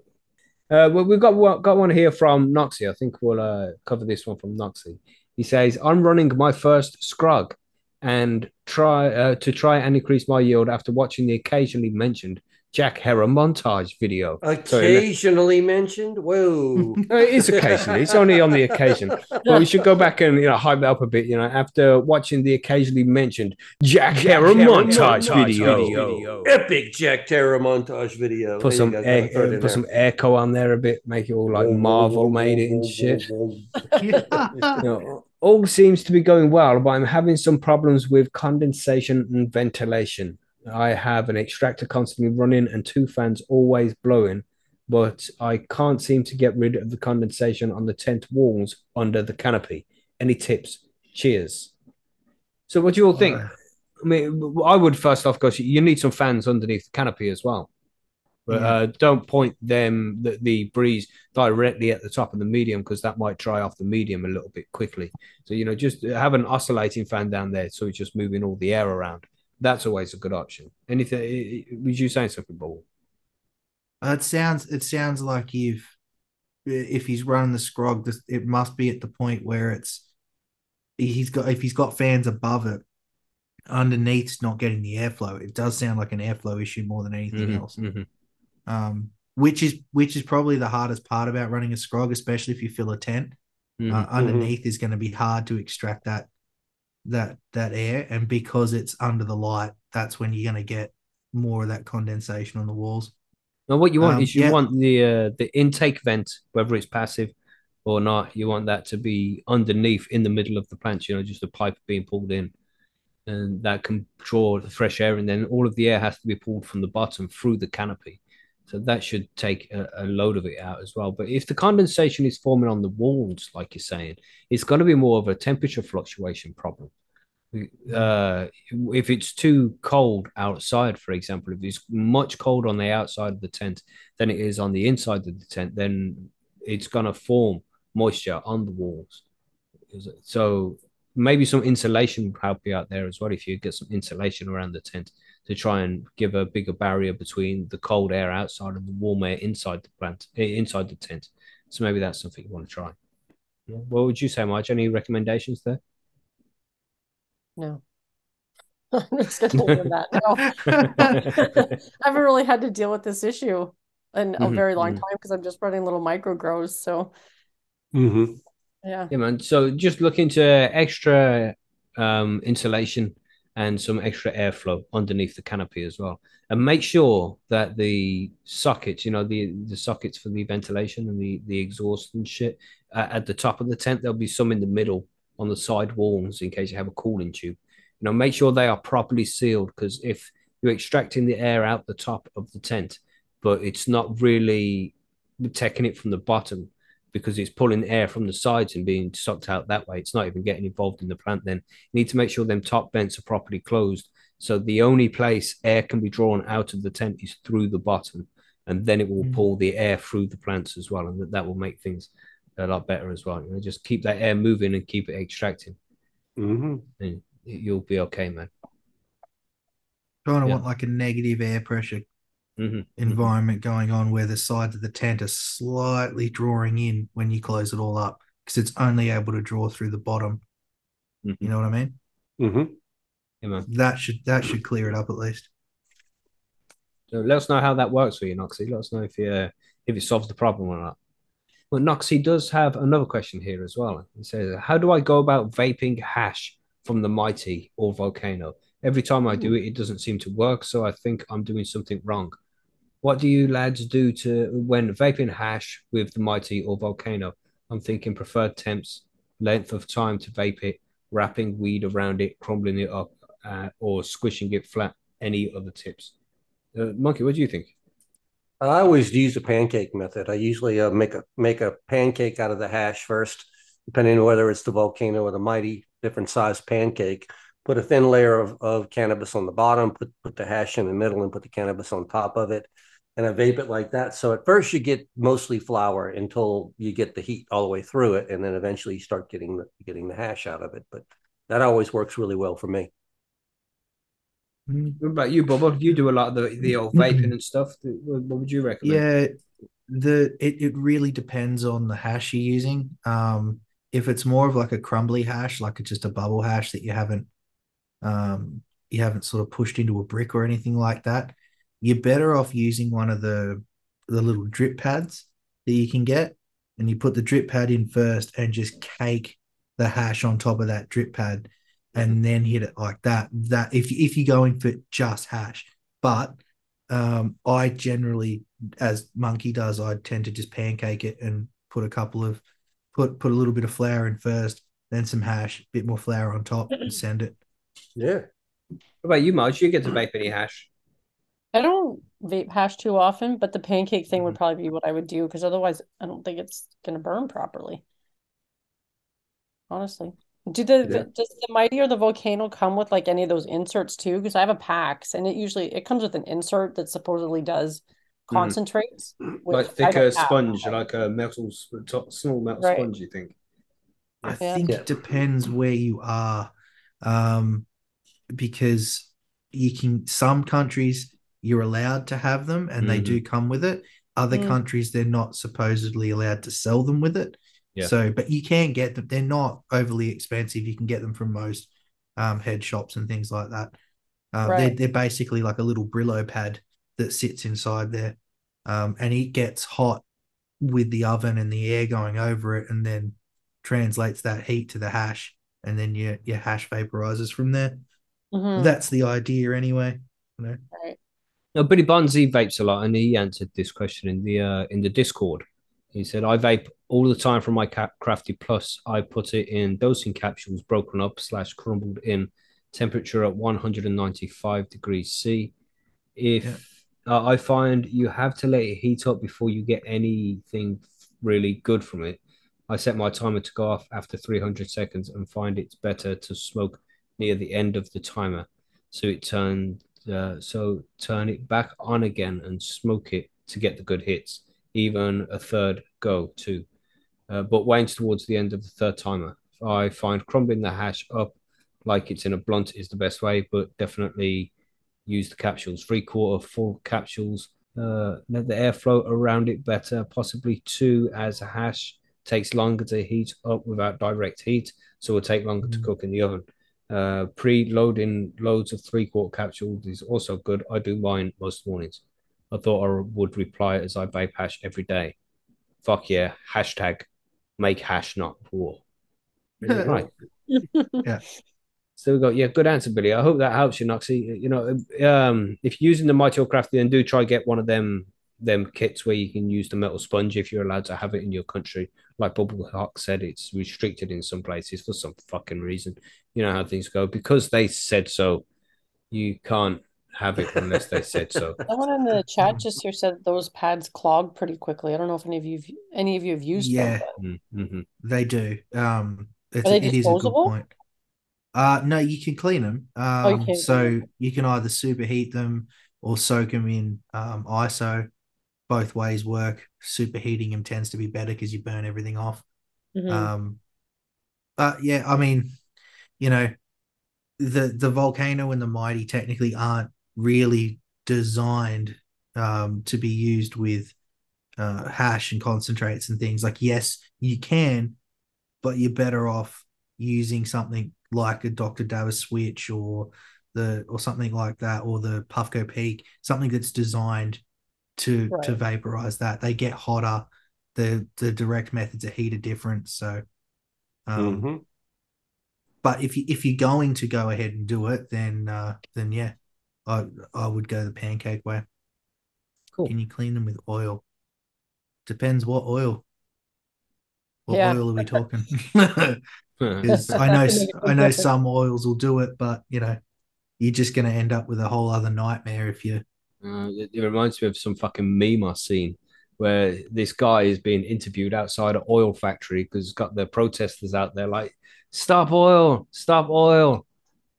Uh, well, we've got one, got one here from Noxie. I think we'll uh, cover this one from Noxie. He says, "I'm running my first scrog, and try uh, to try and increase my yield after watching the occasionally mentioned Jack Herer montage video. Sorry, Occasionally mentioned. Whoa. It is occasionally. It's only on the occasion. But we should go back and you know hype that up a bit. You know, after watching the occasionally mentioned Jack, Herer Heron montage, montage video. video. Epic Jack Terror montage video. Put There some you air, throw it put some echo on there a bit, make it all like Marvel made it and shit. You know, all seems to be going well, but I'm having some problems with condensation and ventilation. I have an extractor constantly running and two fans always blowing, but I can't seem to get rid of the condensation on the tent walls under the canopy. Any tips? Cheers. So, what do you all think? I mean, I would first off go. You need some fans underneath the canopy as well, but Yeah. uh, don't point them the, the breeze directly at the top of the medium because that might dry off the medium a little bit quickly. So you know, just have an oscillating fan down there, so it's just moving all the air around. That's always a good option. Anything? Was you saying something, Paul? Uh, it sounds it sounds like you've if he's running the scrog, it must be at the point where it's he's got if he's got fans above it, underneath's not getting the airflow. It does sound like an airflow issue more than anything Mhm, else. mhm. Um, which is which is probably the hardest part about running a scrog, especially if you fill a tent. Mhm. Uh, underneath is going to be hard to extract that that that air, and because it's under the light, that's when you're going to get more of that condensation on the walls. Now, what you want Um, is you yeah. want the uh, the intake vent, whether it's passive or not, you want that to be underneath in the middle of the plant. You know, just a pipe being pulled in, and that can draw the fresh air, and then all of the air has to be pulled from the bottom through the canopy. So that should take a, a load of it out as well. But if the condensation is forming on the walls, like you're saying, it's going to be more of a temperature fluctuation problem. Uh, if it's too cold outside, for example, if it's much cold on the outside of the tent than it is on the inside of the tent, then it's going to form moisture on the walls. So maybe some insulation would help you out there as well if you get some insulation around the tent to try and give a bigger barrier between the cold air outside and the warm air inside the plant inside the tent. So maybe that's something you want to try. Yeah. What would you say, Marge? Any recommendations there? No. I'm just gonna leave that. No. I haven't really had to deal with this issue in a Mhm, very long mhm. time because I'm just running little micro grows. So Mm-hmm. yeah. Yeah, man. So just look into extra um, insulation and some extra airflow underneath the canopy as well, and make sure that the sockets, you know, the the sockets for the ventilation and the the exhaust and shit uh, at the top of the tent. There'll be some in the middle on the side walls in case you have a cooling tube. You know, make sure they are properly sealed because if you're extracting the air out the top of the tent, but it's not really taking it from the bottom because it's pulling air from the sides and being sucked out that way. It's not even getting involved in the plant. Then you need to make sure them top vents are properly closed. So the only place air can be drawn out of the tent is through the bottom, and then it will Mm. pull the air through the plants as well, and that, that will make things a lot better as well. You know, just keep that air moving and keep it extracting, Mm-hmm. and you'll be okay, man. Trying to Yeah. want like a negative air pressure hmm environment going on where the sides of the tent are slightly drawing in when you close it all up because it's only able to draw through the bottom. hmm You know what I mean? Mm-hmm. Yeah. That should that should clear it up at least. So let us know how that works for you, Noxie. Let us know if you, uh, if it solves the problem or not. Well, Noxie does have another question here as well. It says, "How do I go about vaping hash from the Mighty or Volcano? Every time I do it, it doesn't seem to work. So I think I'm doing something wrong. What do you lads do to when vaping hash with the Mighty or Volcano? I'm thinking preferred temps, length of time to vape it, wrapping weed around it, crumbling it up, uh, or squishing it flat. Any other tips?" Uh, Monkey, what do you think? I always use the pancake method. I usually uh, make a make a pancake out of the hash first, depending on whether it's the volcano or the mighty, different size pancake. Put a thin layer of, of cannabis on the bottom, put put the hash in the middle, and put the cannabis on top of it, and I vape it like that. So at first you get mostly flower until you get the heat all the way through it, and then eventually you start getting the getting the hash out of it. But that always works really well for me. What about you, Bubba? You do a lot of the, the old vaping and stuff. What what would you recommend? Yeah, the it, it really depends on the hash you're using. Um, if it's more of like a crumbly hash, like it's just a bubble hash that you haven't um you haven't sort of pushed into a brick or anything like that, you're better off using one of the the little drip pads that you can get, and you put the drip pad in first and just cake the hash on top of that drip pad, and then hit it like that. That if if you're going for just hash, but um, I generally, as Monkey does, I tend to just pancake it and put a couple of put put a little bit of flower in first, then some hash, a bit more flower on top, and send it. Yeah. What about you, Marge? You get to vape any hash? I don't vape hash too often, but the pancake thing would Mhm. probably be what I would do because otherwise I don't think it's gonna burn properly. Honestly. Do the, Yeah. does the mighty or the volcano come with like any of those inserts too? Because I have a PAX and it usually it comes with an insert that supposedly does Mhm. concentrates. Like which I thicker don't have. sponge, like a metal, top, small metal Right. sponge, you think? I Yeah. think Yeah. it depends where you are, um, because you can some countries you're allowed to have them and they Mm-hmm. do come with it. other Mm. countries they're not supposedly allowed to sell them with it. Yeah. So, but you can get them. They're not overly expensive. You can get them from most um, head shops and things like that. Uh, they're, they're basically like a little Brillo pad that sits inside there, um, and it gets hot with the oven and the air going over it, and then translates that heat to the hash, and then your your hash vaporizes from there. Mhm. That's the idea, anyway. Right. No, Billy Bonds he vapes a lot, and he answered this question in the uh, in the Discord. He said, "I vape all the time from my Crafty Plus. I put it in dosing capsules, broken up slash crumbled in, temperature at 195 degrees C. If uh, I find you have to let it heat up before you get anything really good from it. I set my timer to go off after 300 seconds and find it's better to smoke near the end of the timer. So it turned uh, so turn it back on again and smoke it to get the good hits, even a third go too. Uh, but wanes towards the end of the third timer. I find crumbling the hash up like it's in a blunt is the best way, but definitely use the capsules. Three quarter full capsules. Uh, let the air flow around it better. Possibly two as a hash takes longer to heat up without direct heat, so it will take longer to Mm. cook in the oven. Uh, pre-loading loads of three-quarter capsules is also good. I do mine most mornings. I thought I would reply as I vape hash every day. Fuck yeah! Hashtag make hash not war. right. Yeah. So we got yeah, good answer, Billy. I hope that helps you, Noxie. You know, um, if you're using the Mighty Old Crafty, then do try get one of them them kits where you can use the metal sponge if you're allowed to have it in your country. Like Bubble Hawk said, it's restricted in some places for some fucking reason. You know how things go because they said so. You can't have it unless they said so. Someone in the chat just here said those pads clog pretty quickly. I don't know if any of you any of you have used Yeah. them. Mm-hmm. They do. Um, it's, Are they it is a good point. Uh, no, you can clean them. Um, Oh, you so you can either superheat them or soak them in um, ISO. Both ways work. Superheating them tends to be better because you burn everything off. Mhm. Um, but yeah, I mean, you know, the the volcano and the mighty technically aren't really designed um, to be used with uh, hash and concentrates and things. Like, yes, you can, but you're better off using something like a Dr. Dabber switch or the or something like that, or the Puffco Peak, something that's designed to to vaporize that. They get hotter. The the direct methods of heat are different. So um Mhm. but if you if you're going to go ahead and do it, then uh then yeah, I I would go the pancake way. Cool. Can you clean them with oil? Depends what oil. What Yeah. oil are we talking? Mm-hmm. Because I know That's a I know some oils will do it, but you know, you're just gonna end up with a whole other nightmare if you. Uh, it, it reminds me of some fucking meme I've seen where this guy is being interviewed outside an oil factory because it's got the protesters out there like, stop oil, stop oil.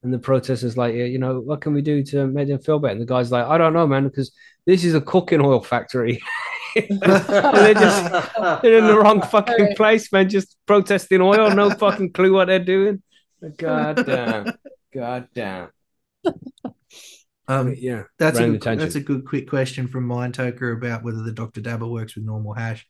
And the protesters like, yeah, you know, what can we do to make them feel better? And the guy's like, I don't know, man, because this is a cooking oil factory. they're just they're in the wrong fucking place, man. Just protesting oil, no fucking clue what they're doing. God damn, god damn. Um, yeah, that's a good, that's a good quick question from Mind Toker about whether the Dr. Dabber works with normal hash.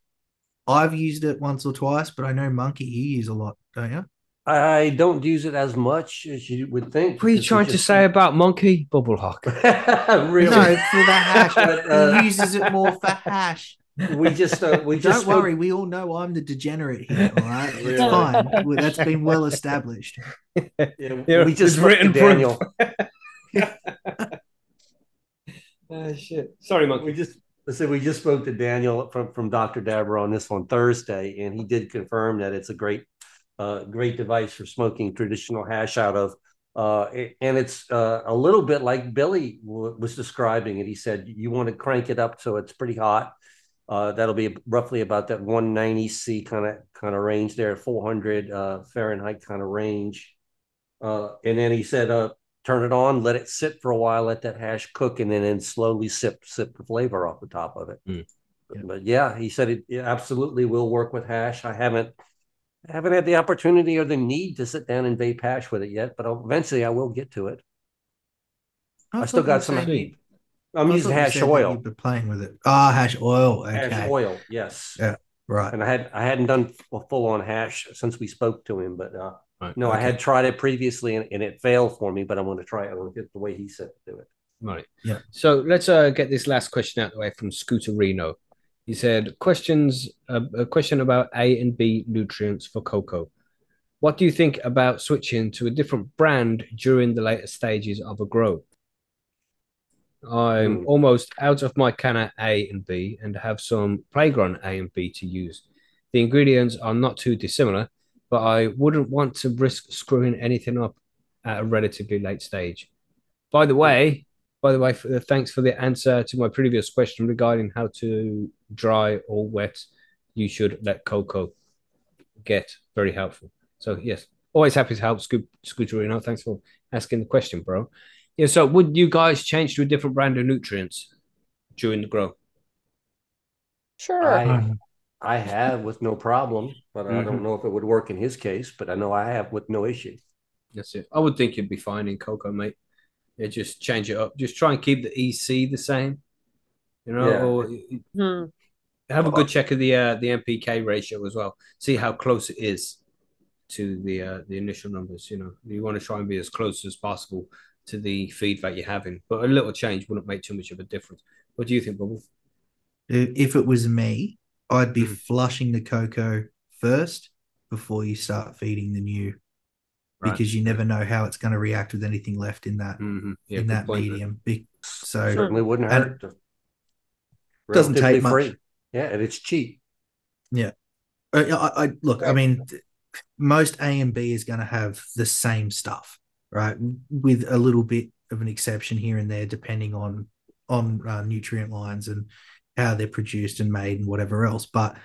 I've used it once or twice, but I know Monkey you use a lot, don't you? I don't use it as much as you would think. What are you trying to just- say about monkey bubble hawk? really? No, for the hash. But, uh, he uses it more for hash. we just uh, we Don't just spoke- worry, we all know I'm the degenerate here. All right, really? it's fine. That's been well established. Yeah, Yeah, we just written written proof. Daniel. Oh shit! Sorry, we monkey. just I said we just spoke to Daniel from from Dr. Dabber on this on Thursday, and he did confirm that it's a great uh, great device for smoking traditional hash out of. Uh, and it's uh, a little bit like Billy w- was describing it. He said you want to crank it up so it's pretty hot. Uh, that'll be roughly about that 190 C kind of kind of range there, 400 uh, Fahrenheit kind of range. Uh, and then he said, uh, turn it on, let it sit for a while, let that hash cook, and then, then slowly sip sip the flavor off the top of it. Mm. But, but yeah, he said it, it absolutely will work with hash. I haven't I haven't had the opportunity or the need to sit down and vape hash with it yet, but I'll- eventually I will get to it. I That's still got some saying. I'm using hash oil. You've been playing with it. Ah, hash oil. Okay. Hash oil, yes. Yeah. Right. And I had I hadn't done a full on hash since we spoke to him, but uh, Right. no, I had tried it previously and, and it failed for me. But I'm going to try it. I'm going to get the way he said to do it. Right. Yeah. So let's uh, get this last question out of the way from Scooter Reno. He said, "Questions. Uh, a question about A and B nutrients for coco. What do you think about switching to a different brand during the later stages of a grow? I'm Hmm. almost out of my canna A and B and have some Plagron A and B to use. The ingredients are not too dissimilar, but I wouldn't want to risk screwing anything up at a relatively late stage. By the way, by the way, f- uh, thanks for the answer to my previous question regarding how to dry or wet. You should let coco get very helpful. So yes, always happy to help Scoot Scooterino. Thanks for asking the question, bro. Yeah. So would you guys change to a different brand of nutrients during the grow? Sure. I I have with no problem, but I Mhm. don't know if it would work in his case. But I know I have with no issue. That's it. I would think you'd be fine in coco, mate. Yeah, just change it up. Just try and keep the EC the same. You know, Yeah. or Hmm. have a good check of the uh, the NPK ratio as well. See how close it is to the uh, the initial numbers. You know, you want to try and be as close as possible to the feed that you're having, but a little change wouldn't make too much of a difference. What do you think, Bubble? If it was me, I'd be Mm. flushing the coco first before you start feeding the new, Right. because you never know how it's going to react with anything left in that Mm-hmm. Yeah, in that medium. Be- So Certainly wouldn't hurt. to- Doesn't take relatively much. Yeah, and it's cheap. Yeah, I, I look. I mean, th- most A and B is going to have the same stuff, right? With a little bit of an exception here and there, depending on on uh, nutrient lines and how they're produced and made and whatever else. But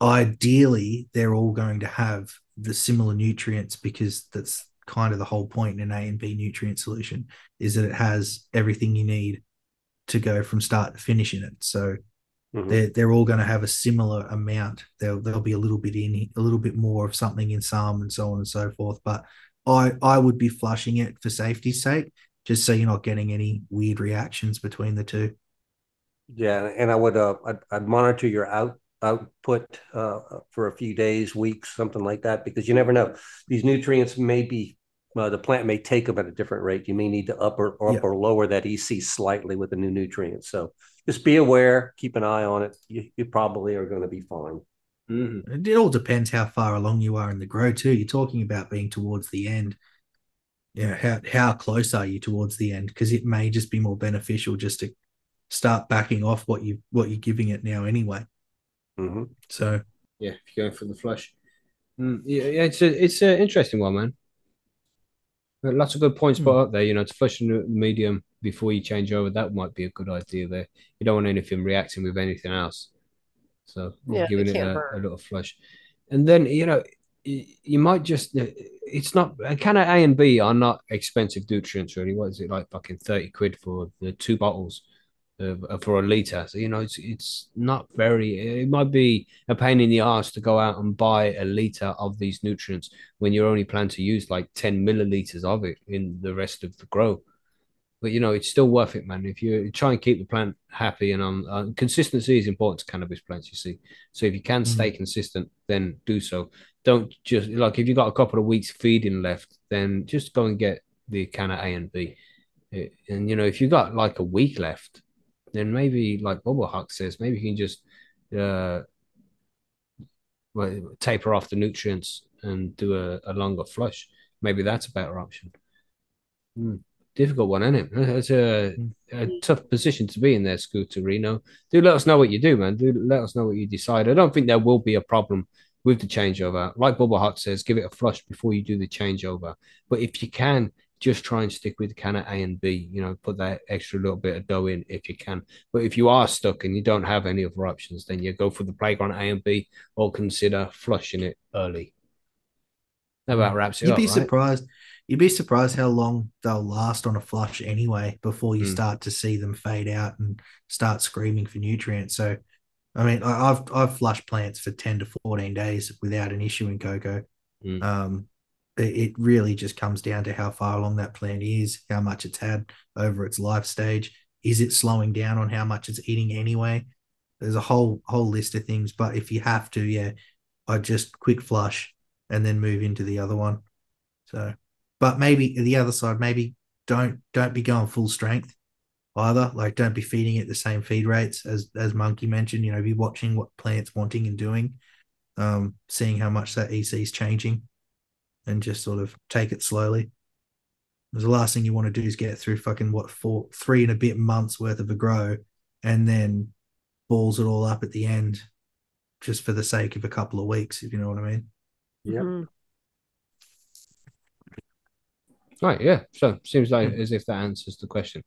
ideally, they're all going to have the similar nutrients because that's kind of the whole point in an A and B nutrient solution is that it has everything you need to go from start to finish in it. So Mhm. they're they're all going to have a similar amount. There'll there'll be a little bit in a little bit more of something in some and so on and so forth. But I I would be flushing it for safety's sake, just so you're not getting any weird reactions between the two. Yeah, and I would uh I'd, I'd monitor your out output uh for a few days, weeks, something like that, because you never know. These nutrients may be uh, the plant may take them at a different rate. You may need to up or up Yeah. or lower that EC slightly with a new nutrient. So just be aware, keep an eye on it. You, you probably are going to be fine. Mhm. It, it all depends how far along you are in the grow too. You're talking about being towards the end. Yeah, how how close are you towards the end? Because it may just be more beneficial just to start backing off what you what you're giving it now anyway. Mhm. So Yeah, if you're going for the flush. Mm, yeah, yeah, it's a it's an interesting one, man. Uh, Lots of good points put up there. You know, to flush in the medium before you change over, that might be a good idea there. You don't want anything reacting with anything else. So Yeah, giving they it a, burn. a little flush. And then, you know, y- you might just, uh, it's not, kind of A and B are not expensive nutrients, really. What is it like fucking 30 quid for the two bottles? Uh, for a liter. So you know, it's it's not very. It might be a pain in the ass to go out and buy a liter of these nutrients when you're only plan to use like ten milliliters of it in the rest of the grow. But you know, it's still worth it, man. If you try and keep the plant happy and um, uh, consistency is important to cannabis plants. You see, so if you can stay consistent, then do so. Don't just like if you've got a couple of weeks feeding left, then just go and get the canna A and B. Uh, And you know, if you've got like a week left, then maybe like Bobo Huck says, maybe you can just uh well, taper off the nutrients and do a, a longer flush. Maybe that's a better option. Hmm. Difficult one, isn't it? It's a, a tough position to be in there, Scooter Reno. Do let us know what you do, man. Do let us know what you decide. I don't think there will be a problem with the changeover. Like Bubble Huck says, give it a flush before you do the changeover. But if you can, just try and stick with canna A and B. You know, put that extra little bit of dough in if you can. But if you are stuck and you don't have any other options, then you go for the Plagron A and B or consider flushing it early. That about wraps it you'd up. be right? surprised. You'd be surprised how long they'll last on a flush anyway before you Hmm. start to see them fade out and start screaming for nutrients. So, I mean, I- I've I've flushed plants for ten to fourteen days without an issue in coco. Hmm. Um, it, really just comes down to how far along that plant is, how much it's had over its life stage, is it slowing down on how much it's eating anyway? There's a whole whole list of things, but if you have to, yeah, I just quick flush and then move into the other one. So, but maybe the other side, maybe don't don't be going full strength either. Like don't be feeding it the same feed rates as as Monkey mentioned. You know, be watching what plants wanting and doing, um, seeing how much that EC is changing, and just sort of take it slowly. Because the last thing you want to do is get through fucking what four, three and a bit months worth of a grow, and then balls it all up at the end, just for the sake of a couple of weeks. If you know what I mean. Yep. Mhm. Right, yeah. So seems like as if that answers the question.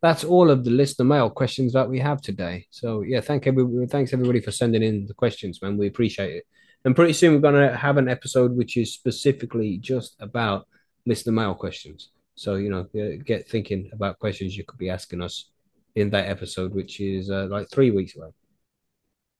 That's all of the listener mail questions that we have today. So yeah, thank everybody. Thanks everybody for sending in the questions, man. We appreciate it. And pretty soon we're gonna have an episode which is specifically just about listener mail questions. So you know, get thinking about questions you could be asking us in that episode, which is uh, like three weeks away,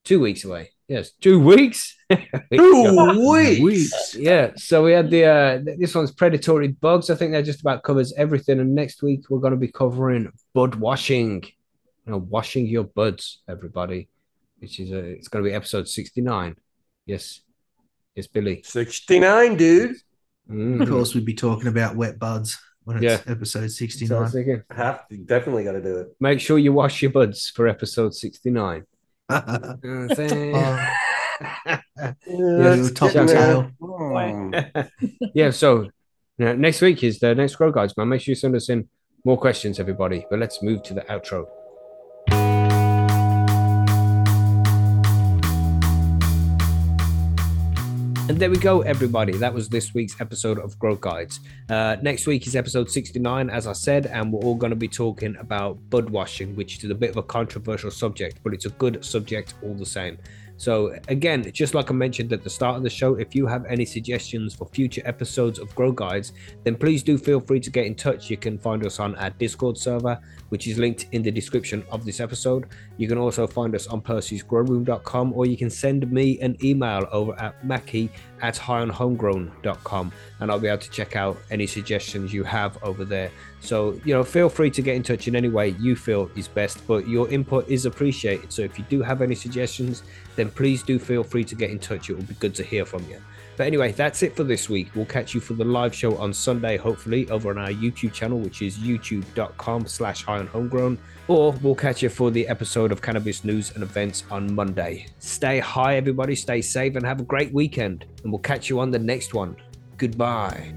two weeks away. Yes, two weeks. Two weeks. Yeah, so we had the uh this one's predatory bugs. I think that just about covers everything. And next week we're going to be covering bud washing, you know, washing your buds, everybody. Which is a it's going to be episode sixty nine. Yes, yes, Billy. 69, dude. Mhm. Of course, we'd be talking about wet buds when it's Yeah. episode 69. So I was nine. Have to, definitely got to do it. make sure you wash your buds for episode sixty nine. Yeah, little it's top getting there. tail. Mm. yeah, so you know, next week is the next grow guides, man. Make sure you send us in more questions, everybody. But let's move to the outro. And there we go, everybody. That was this week's episode of Grow Guides. Uh, next week is episode 69, as I said, and we're all going to be talking about bud washing, which is a bit of a controversial subject, but it's a good subject all the same. So, again, just like I mentioned at the start of the show, if you have any suggestions for future episodes of Grow Guides, then please do feel free to get in touch. You can find us on our Discord server, which is linked in the description of this episode. You can also find us on percysgrowroom.com, or you can send me an email over at mackie at highonhomegrown.com, and I'll be able to check out any suggestions you have over there. So, you know, feel free to get in touch in any way you feel is best, but your input is appreciated. So, if you do have any suggestions, then please do feel free to get in touch. It will be good to hear from you. But anyway, that's it for this week. We'll catch you for the live show on Sunday, hopefully, over on our YouTube channel, which is youtube.com slash high on homegrown. Or we'll catch you for the episode of Cannabis News and Events on Monday. Stay high, everybody. Stay safe and have a great weekend. And we'll catch you on the next one. Goodbye.